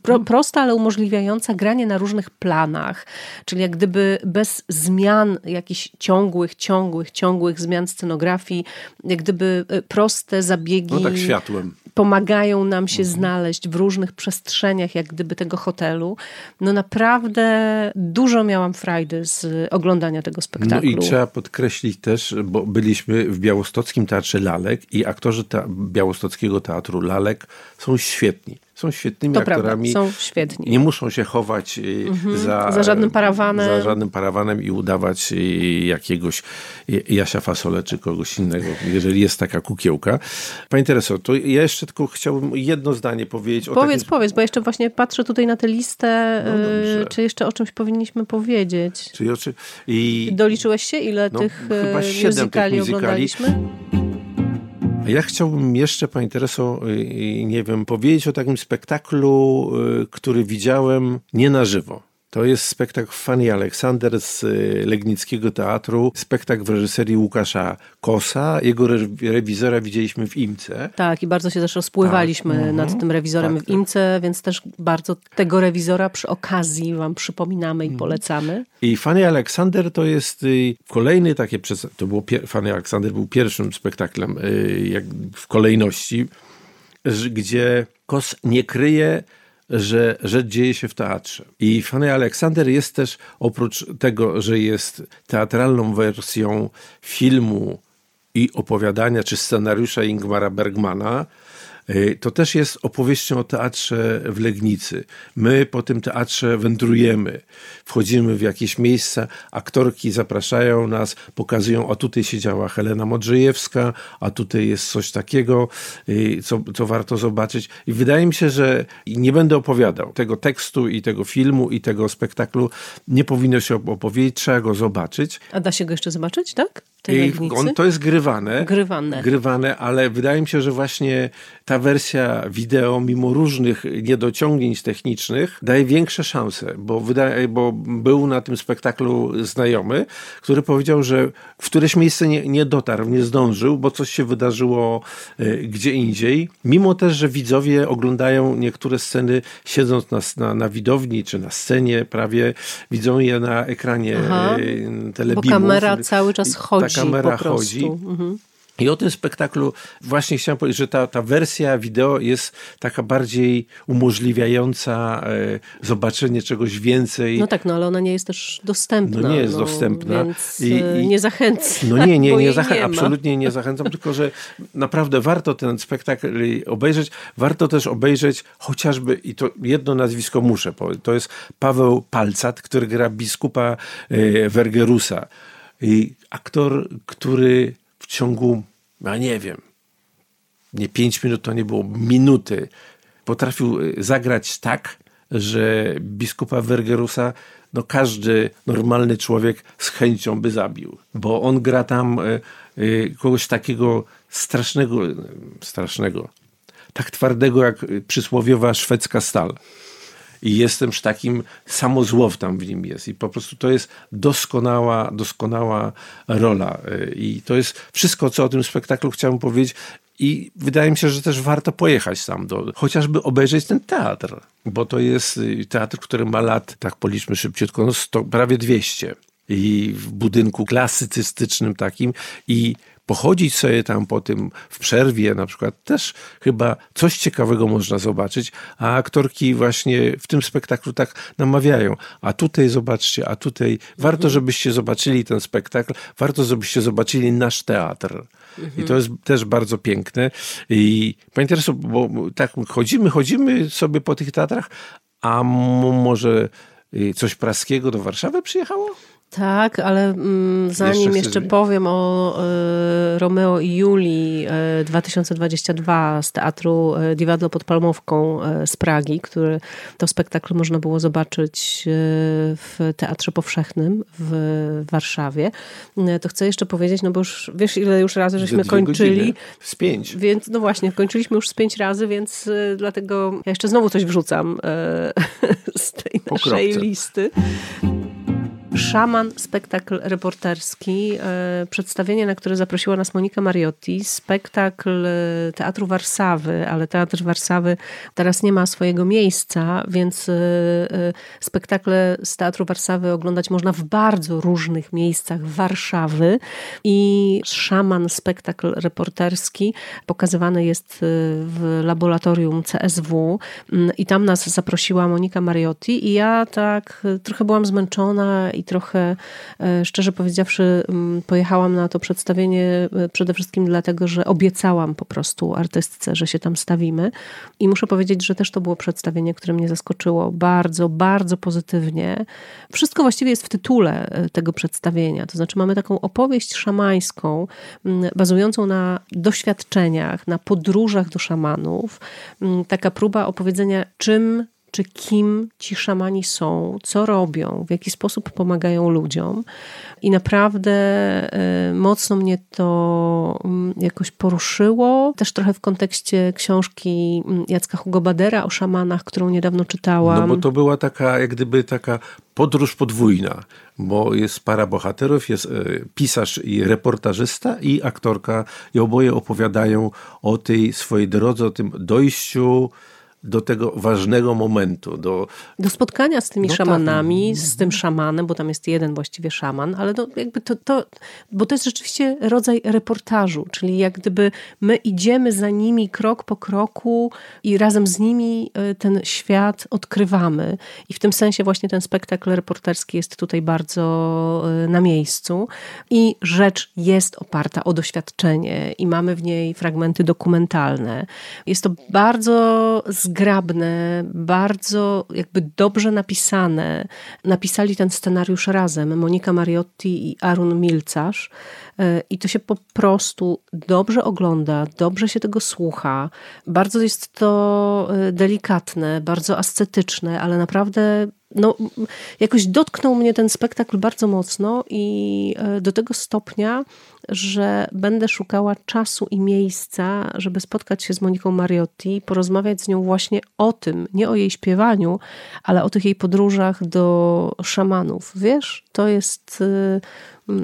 A: no, prosta, ale umożliwiająca granie na różnych planach, czyli jak gdyby bez zmian jakichś ciągłych, ciągłych, ciągłych zmian scenografii, jak gdyby e, proste zabiegi. No
B: tak światłem
A: pomagają nam się mhm. znaleźć w różnych przestrzeniach, jak gdyby tego hotelu. No naprawdę dużo miałam frajdy z oglądania tego spektaklu.
B: No i trzeba podkreślić też, bo byliśmy w Białostockim Teatrze Lalek i aktorzy ta Białostockiego Teatru Lalek są świetni są świetnymi
A: to
B: aktorami.
A: Prawda, są świetni.
B: Nie muszą się chować y, mhm. za,
A: za żadnym parawanem.
B: Za żadnym parawanem i udawać y, jakiegoś Jasia Fasole czy kogoś innego, jeżeli jest taka kukiełka. Pani Tereso, to ja jeszcze tylko chciałbym jedno zdanie powiedzieć.
A: Powiedz, takim... powiedz, bo jeszcze właśnie patrzę tutaj na tę listę, no y, czy jeszcze o czymś powinniśmy powiedzieć.
B: Czy, czy, i...
A: Doliczyłeś się, ile no, tych chyba muzykali, tych oglądaliśmy?
B: Ja chciałbym jeszcze, Pani Tereso, nie wiem, powiedzieć o takim spektaklu, który widziałem nie na żywo. To jest spektakl Fanny Aleksander z y, Legnickiego Teatru, spektakl w reżyserii Łukasza Kosa. Jego rewizora widzieliśmy w Imce.
A: Tak, i bardzo się też rozpływaliśmy tak. nad mhm. tym rewizorem tak, w tak. Imce, więc też bardzo tego rewizora przy okazji wam przypominamy i mhm. polecamy.
B: I Fanny Aleksander to jest y, kolejny takie, to było, Fanny Aleksander był pierwszym spektaklem y, jak w kolejności, gdzie Kos nie kryje że rzecz dzieje się w teatrze. I Fanny Aleksander jest też, oprócz tego, że jest teatralną wersją filmu i opowiadania czy scenariusza Ingmara Bergmana, to też jest opowieścią o teatrze w Legnicy. My po tym teatrze wędrujemy, wchodzimy w jakieś miejsca, aktorki zapraszają nas, pokazują, a tutaj siedziała Helena Modrzejewska, a tutaj jest coś takiego, y, co, co warto zobaczyć. I wydaje mi się, że nie będę opowiadał tego tekstu i tego filmu i tego spektaklu. Nie powinno się opowiedzieć, trzeba go zobaczyć.
A: A da się go jeszcze zobaczyć, tak?
B: tej on, To jest grywane,
A: grywane.
B: Grywane, ale wydaje mi się, że właśnie ta wersja wideo, mimo różnych niedociągnięć technicznych, daje większe szanse, bo, wydaje, bo był na tym spektaklu znajomy, który powiedział, że w któreś miejsce nie, nie dotarł, nie zdążył, bo coś się wydarzyło y, gdzie indziej. Mimo też, że widzowie oglądają niektóre sceny siedząc na, na, na widowni czy na scenie, prawie widzą je na ekranie Aha, y,
A: telebimów. Bo kamera cały czas chodzi kamera chodzi.
B: Mhm. I o tym spektaklu właśnie chciałem powiedzieć, że ta, ta wersja wideo jest taka bardziej umożliwiająca e, zobaczenie czegoś więcej.
A: No tak, no ale ona nie jest też dostępna.
B: No nie jest
A: no,
B: dostępna.
A: Więc I, e, i, nie zachęcam.
B: No nie, nie, nie, zachę- nie absolutnie nie zachęcam, tylko że naprawdę warto ten spektakl obejrzeć. Warto też obejrzeć chociażby, i to jedno nazwisko muszę powiedzieć, to jest Paweł Palcat, który gra biskupa e, Wergerusa. I aktor, który w ciągu, ja nie wiem, nie pięć minut, to nie było minuty, potrafił y, zagrać tak, że biskupa Wergerusa no każdy normalny człowiek z chęcią by zabił, bo on gra tam y, y, kogoś takiego strasznego, strasznego, tak twardego jak przysłowiowa szwedzka stal i jestem już takim samozłow tam w nim jest. I po prostu to jest doskonała, doskonała rola. Y, i to jest wszystko, co o tym spektaklu chciałem powiedzieć. I wydaje mi się, że też warto pojechać tam, do, chociażby obejrzeć ten teatr, bo to jest y, teatr, który ma lat, tak policzmy szybciutko, no sto, prawie 200 i w budynku klasycystycznym takim. I pochodzić sobie tam po tym w przerwie na przykład, też chyba coś ciekawego można zobaczyć, a aktorki właśnie w tym spektaklu tak namawiają, a tutaj zobaczcie, a tutaj warto, mhm. żebyście zobaczyli ten spektakl, warto, żebyście zobaczyli nasz teatr. I to jest też bardzo piękne. I panie Tereso, bo tak chodzimy, chodzimy sobie po tych teatrach, a może y, coś praskiego do Warszawy przyjechało?
A: Tak, ale mm, zanim jeszcze, jeszcze powiem o y, Romeo i Julii y, 2022 z teatru y, Divadlo pod Palmowką y, z Pragi, który to spektakl można było zobaczyć w Teatrze Powszechnym w Warszawie, y, to chcę jeszcze powiedzieć, no bo już wiesz ile już razy żeśmy kończyli. Godziny.
B: Z pięć.
A: Więc no właśnie, kończyliśmy już z pięć razy, więc dlatego ja jeszcze znowu coś wrzucam z tej naszej listy. Szaman, spektakl reporterski, e, przedstawienie, na które zaprosiła nas Monika Mariotti, spektakl e, Teatru Warszawy, ale Teatr Warszawy teraz nie ma swojego miejsca, więc e, spektakle z Teatru Warszawy oglądać można w bardzo różnych miejscach Warszawy. I Szaman, spektakl reporterski pokazywany jest w laboratorium CSW mm, i tam nas zaprosiła Monika Mariotti i ja tak trochę byłam zmęczona i trochę, e, szczerze powiedziawszy, mm, pojechałam na to przedstawienie e, przede wszystkim dlatego, że obiecałam po prostu artystce, że się tam stawimy. I muszę powiedzieć, że też to było przedstawienie, które mnie zaskoczyło bardzo, bardzo pozytywnie. Wszystko właściwie jest w tytule e, tego przedstawienia. To znaczy, mamy taką opowieść szamańską, mm, bazującą na doświadczeniach, na podróżach do szamanów. Mm, taka próba opowiedzenia, czym czy kim ci szamani są, co robią, w jaki sposób pomagają ludziom. I naprawdę e, mocno mnie to mm, jakoś poruszyło. Też trochę w kontekście książki mm, Jacka Hugo Badera o szamanach, którą niedawno czytałam.
B: No bo to była taka, jak gdyby taka podróż podwójna, bo jest para bohaterów, jest e, pisarz i reportażysta i aktorka i oboje opowiadają o tej swojej drodze, o tym dojściu do tego ważnego momentu. Do,
A: do spotkania z tymi no tak, szamanami, tak. z tym szamanem, bo tam jest jeden właściwie szaman, ale to jakby to, to, bo to jest rzeczywiście rodzaj reportażu, czyli jak gdyby my idziemy za nimi krok po kroku i razem z nimi e, ten świat odkrywamy. I w tym sensie właśnie ten spektakl reporterski jest tutaj bardzo e, na miejscu. I rzecz jest oparta o doświadczenie i mamy w niej fragmenty dokumentalne. Jest to bardzo zgrabne, bardzo jakby dobrze napisane. Napisali ten scenariusz razem Monika Mariotti i Arun Milcarz. E, I to się po prostu dobrze ogląda, dobrze się tego słucha. Bardzo jest to e, delikatne, bardzo ascetyczne, ale naprawdę no, jakoś dotknął mnie ten spektakl bardzo mocno i e, do tego stopnia, że będę szukała czasu i miejsca, żeby spotkać się z Moniką Mariotti, porozmawiać z nią właśnie o tym, nie o jej śpiewaniu, ale o tych jej podróżach do szamanów. Wiesz, to jest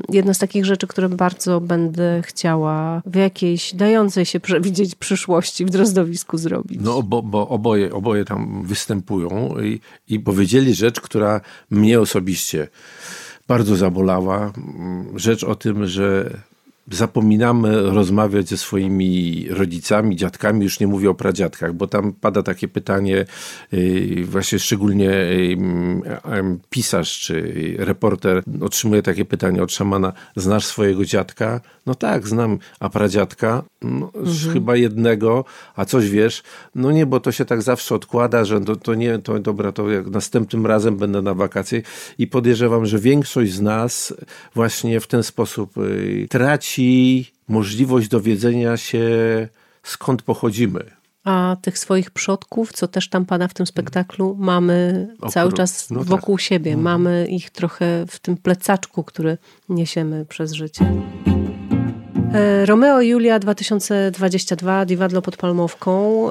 A: jedna z takich rzeczy, które bardzo będę chciała w jakiejś dającej się przewidzieć przyszłości w Drozdowisku zrobić.
B: No, bo, bo oboje, oboje tam występują i, i powiedzieli rzecz, która mnie osobiście bardzo zabolała. Rzecz o tym, że zapominamy rozmawiać ze swoimi rodzicami, dziadkami, już nie mówię o pradziadkach, bo tam pada takie pytanie, y, właśnie szczególnie y, pisarz czy reporter otrzymuje takie pytanie od szamana, znasz swojego dziadka? No tak, znam, a pradziadka? No, mhm. Chyba jednego, a coś wiesz? No nie, bo to się tak zawsze odkłada, że to, to nie, to dobra, to jak następnym razem będę na wakacje i podejrzewam, że większość z nas właśnie w ten sposób y, traci możliwość dowiedzenia się skąd pochodzimy.
A: A tych swoich przodków, co też tam pada w tym spektaklu, mamy cały czas no wokół tak. siebie. Mhm. Mamy ich trochę w tym plecaczku, który niesiemy przez życie. E, Romeo i Julia 2022, Diwadlo pod Palmowką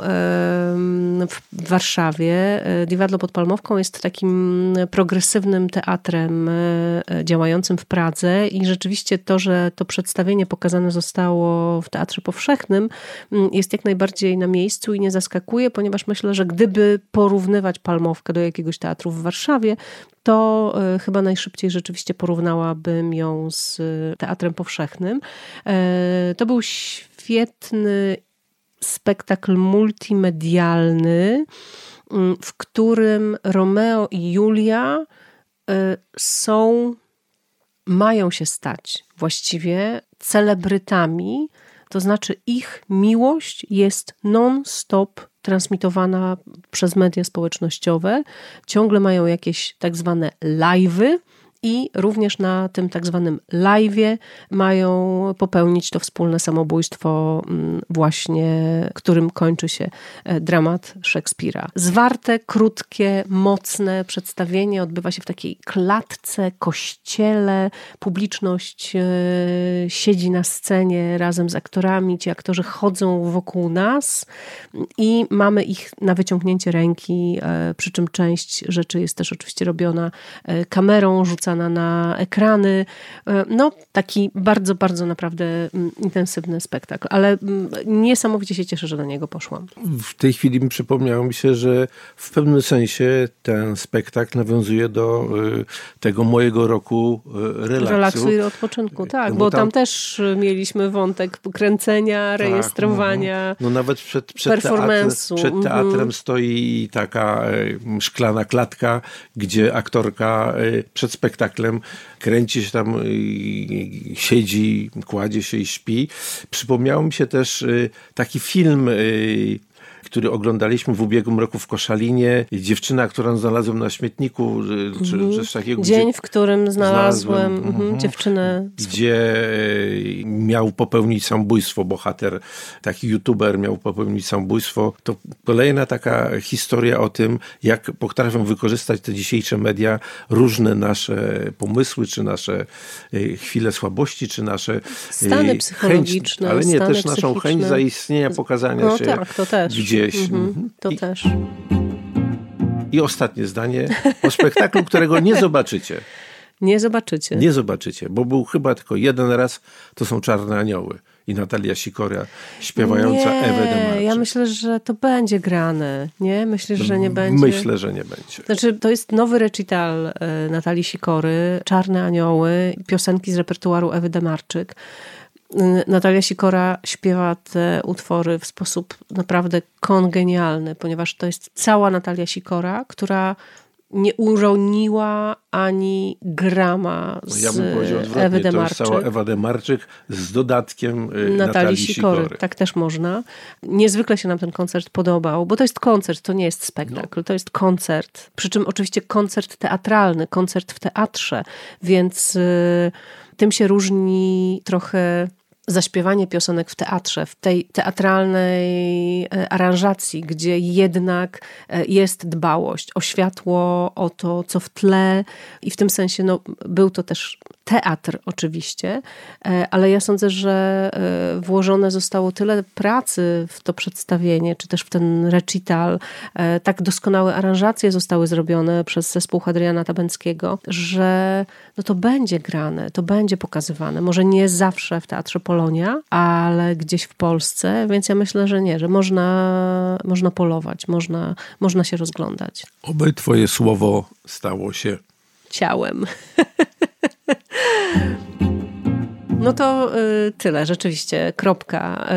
A: w Warszawie. E, Diwadlo pod Palmowką jest takim progresywnym teatrem e, działającym w Pradze i rzeczywiście to, że to przedstawienie pokazane zostało w Teatrze Powszechnym jest jak najbardziej na miejscu i nie zaskakuje, ponieważ myślę, że gdyby porównywać Palmowkę do jakiegoś teatru w Warszawie, to e, chyba najszybciej rzeczywiście porównałabym ją z Teatrem Powszechnym. E, to był świetny spektakl multimedialny, mm, w którym Romeo i Julia e, są, mają się stać właściwie celebrytami, to znaczy ich miłość jest non-stop transmitowana przez media społecznościowe. Ciągle mają jakieś tak zwane live'y, i również na tym tak zwanym live'ie mają popełnić to wspólne samobójstwo mm, właśnie, którym kończy się e, dramat Szekspira. Zwarte, krótkie, mocne przedstawienie odbywa się w takiej klatce, kościele, publiczność e, siedzi na scenie razem z aktorami, ci aktorzy chodzą wokół nas i mamy ich na wyciągnięcie ręki, e, przy czym część rzeczy jest też oczywiście robiona kamerą, rzucana wrzucana na ekrany. E, no, taki bardzo, bardzo naprawdę mm, intensywny spektakl, ale mm, niesamowicie się cieszę, że do niego poszłam.
B: W tej chwili przypomniało mi się, że w pewnym sensie ten spektakl nawiązuje do e, tego mojego roku e, relaksu.
A: Relaksu i odpoczynku, tak, bo, tam, tam, też mieliśmy wątek kręcenia, tak, rejestrowania, tak,
B: no, no nawet przed, przed, teatrem, przed teatrem mhm. stoi taka szklana klatka, gdzie aktorka przed spektaklem spektaklem, kręci się tam, siedzi, kładzie się i śpi. Przypomniał mi się też y, taki film y, który oglądaliśmy w ubiegłym roku w Koszalinie. Dziewczyna, którą znalazłem na śmietniku, czy mm. coś takiego.
A: Dzień, gdzie, w którym znalazłem mm, mm, dziewczynę.
B: Gdzie e, miał popełnić samobójstwo bohater, taki youtuber miał popełnić samobójstwo. To kolejna taka historia o tym, jak potrafią wykorzystać te dzisiejsze media różne nasze pomysły, czy nasze e, chwile słabości, czy nasze e,
A: stany psychologiczne,
B: chęć, ale nie, też naszą chęć zaistnienia, pokazania
A: no,
B: się
A: tak, to też.
B: Gdzie gdzieś. Mhm,
A: mhm. to I, też.
B: I ostatnie zdanie o spektaklu, którego nie zobaczycie.
A: Nie zobaczycie.
B: Nie zobaczycie, bo był chyba tylko jeden raz, to są Czarne Anioły i Natalia Sikora śpiewająca nie, Ewę Demarczyk.
A: ja myślę, że to będzie grane, nie? Myślę, że nie będzie?
B: Myślę, że nie będzie.
A: Znaczy, to jest nowy recital e, Natalii Sikory, Czarne Anioły, piosenki z repertuaru Ewy Demarczyk. Natalia Sikora śpiewa te utwory w sposób naprawdę kongenialny, ponieważ to jest cała Natalia Sikora, która nie uroniła ani grama z ja bym powiedział Ewy Demarczyk.
B: To jest cała Ewa Demarczyk z dodatkiem y, Natalii, Natalii Sikory. Sikory.
A: Tak też można. Niezwykle się nam ten koncert podobał, bo to jest koncert, to nie jest spektakl, no. to jest koncert. Przy czym oczywiście koncert teatralny, koncert w teatrze, więc y, tym się różni trochę zaśpiewanie piosenek w teatrze, w tej teatralnej e, aranżacji, gdzie jednak e, jest dbałość o światło, o to, co w tle i w tym sensie no, był to też teatr oczywiście, e, ale ja sądzę, że włożone zostało tyle pracy w to przedstawienie, czy też w ten recital, tak doskonałe aranżacje zostały zrobione przez zespół Hadriana Tabęckiego, że no to będzie grane, to będzie pokazywane. Może nie zawsze w Teatrze Polonia, ale gdzieś w Polsce, więc ja myślę, że nie, że można, można polować, można, można się rozglądać.
B: Oby twoje słowo stało się
A: ciałem. No to y, tyle, rzeczywiście, kropka.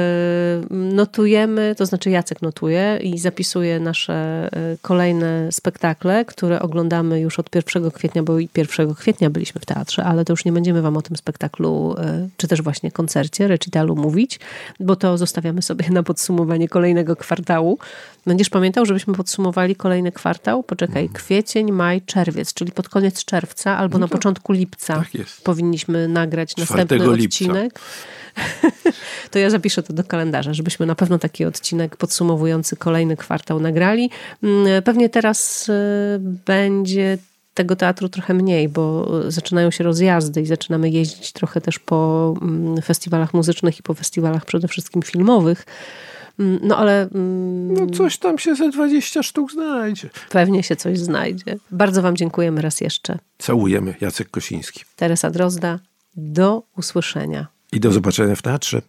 A: Y, notujemy, to znaczy Jacek notuje i zapisuje nasze y, kolejne spektakle, które oglądamy już od 1 kwietnia, bo i 1 kwietnia byliśmy w teatrze, ale to już nie będziemy wam o tym spektaklu, czy też właśnie koncercie, recitalu mówić, bo to zostawiamy sobie na podsumowanie kolejnego kwartału. Będziesz pamiętał, żebyśmy podsumowali kolejny kwartał? Poczekaj, mhm. kwiecień, maj, czerwiec, czyli pod koniec czerwca albo no na początku lipca tak powinniśmy nagrać następny odcinek. to ja zapiszę to do kalendarza, żebyśmy na pewno taki odcinek podsumowujący kolejny kwartał nagrali. Mm, pewnie teraz e, będzie tego teatru trochę mniej, bo zaczynają się rozjazdy i zaczynamy jeździć trochę też po mm, festiwalach muzycznych i po festiwalach przede wszystkim filmowych. Mm, no ale...
B: No coś tam się ze 20 sztuk znajdzie.
A: Pewnie się coś znajdzie. Bardzo wam dziękujemy raz jeszcze.
B: Całujemy. Jacek Kosiński.
A: Teresa Drozda. Do usłyszenia.
B: I do zobaczenia w teatrze.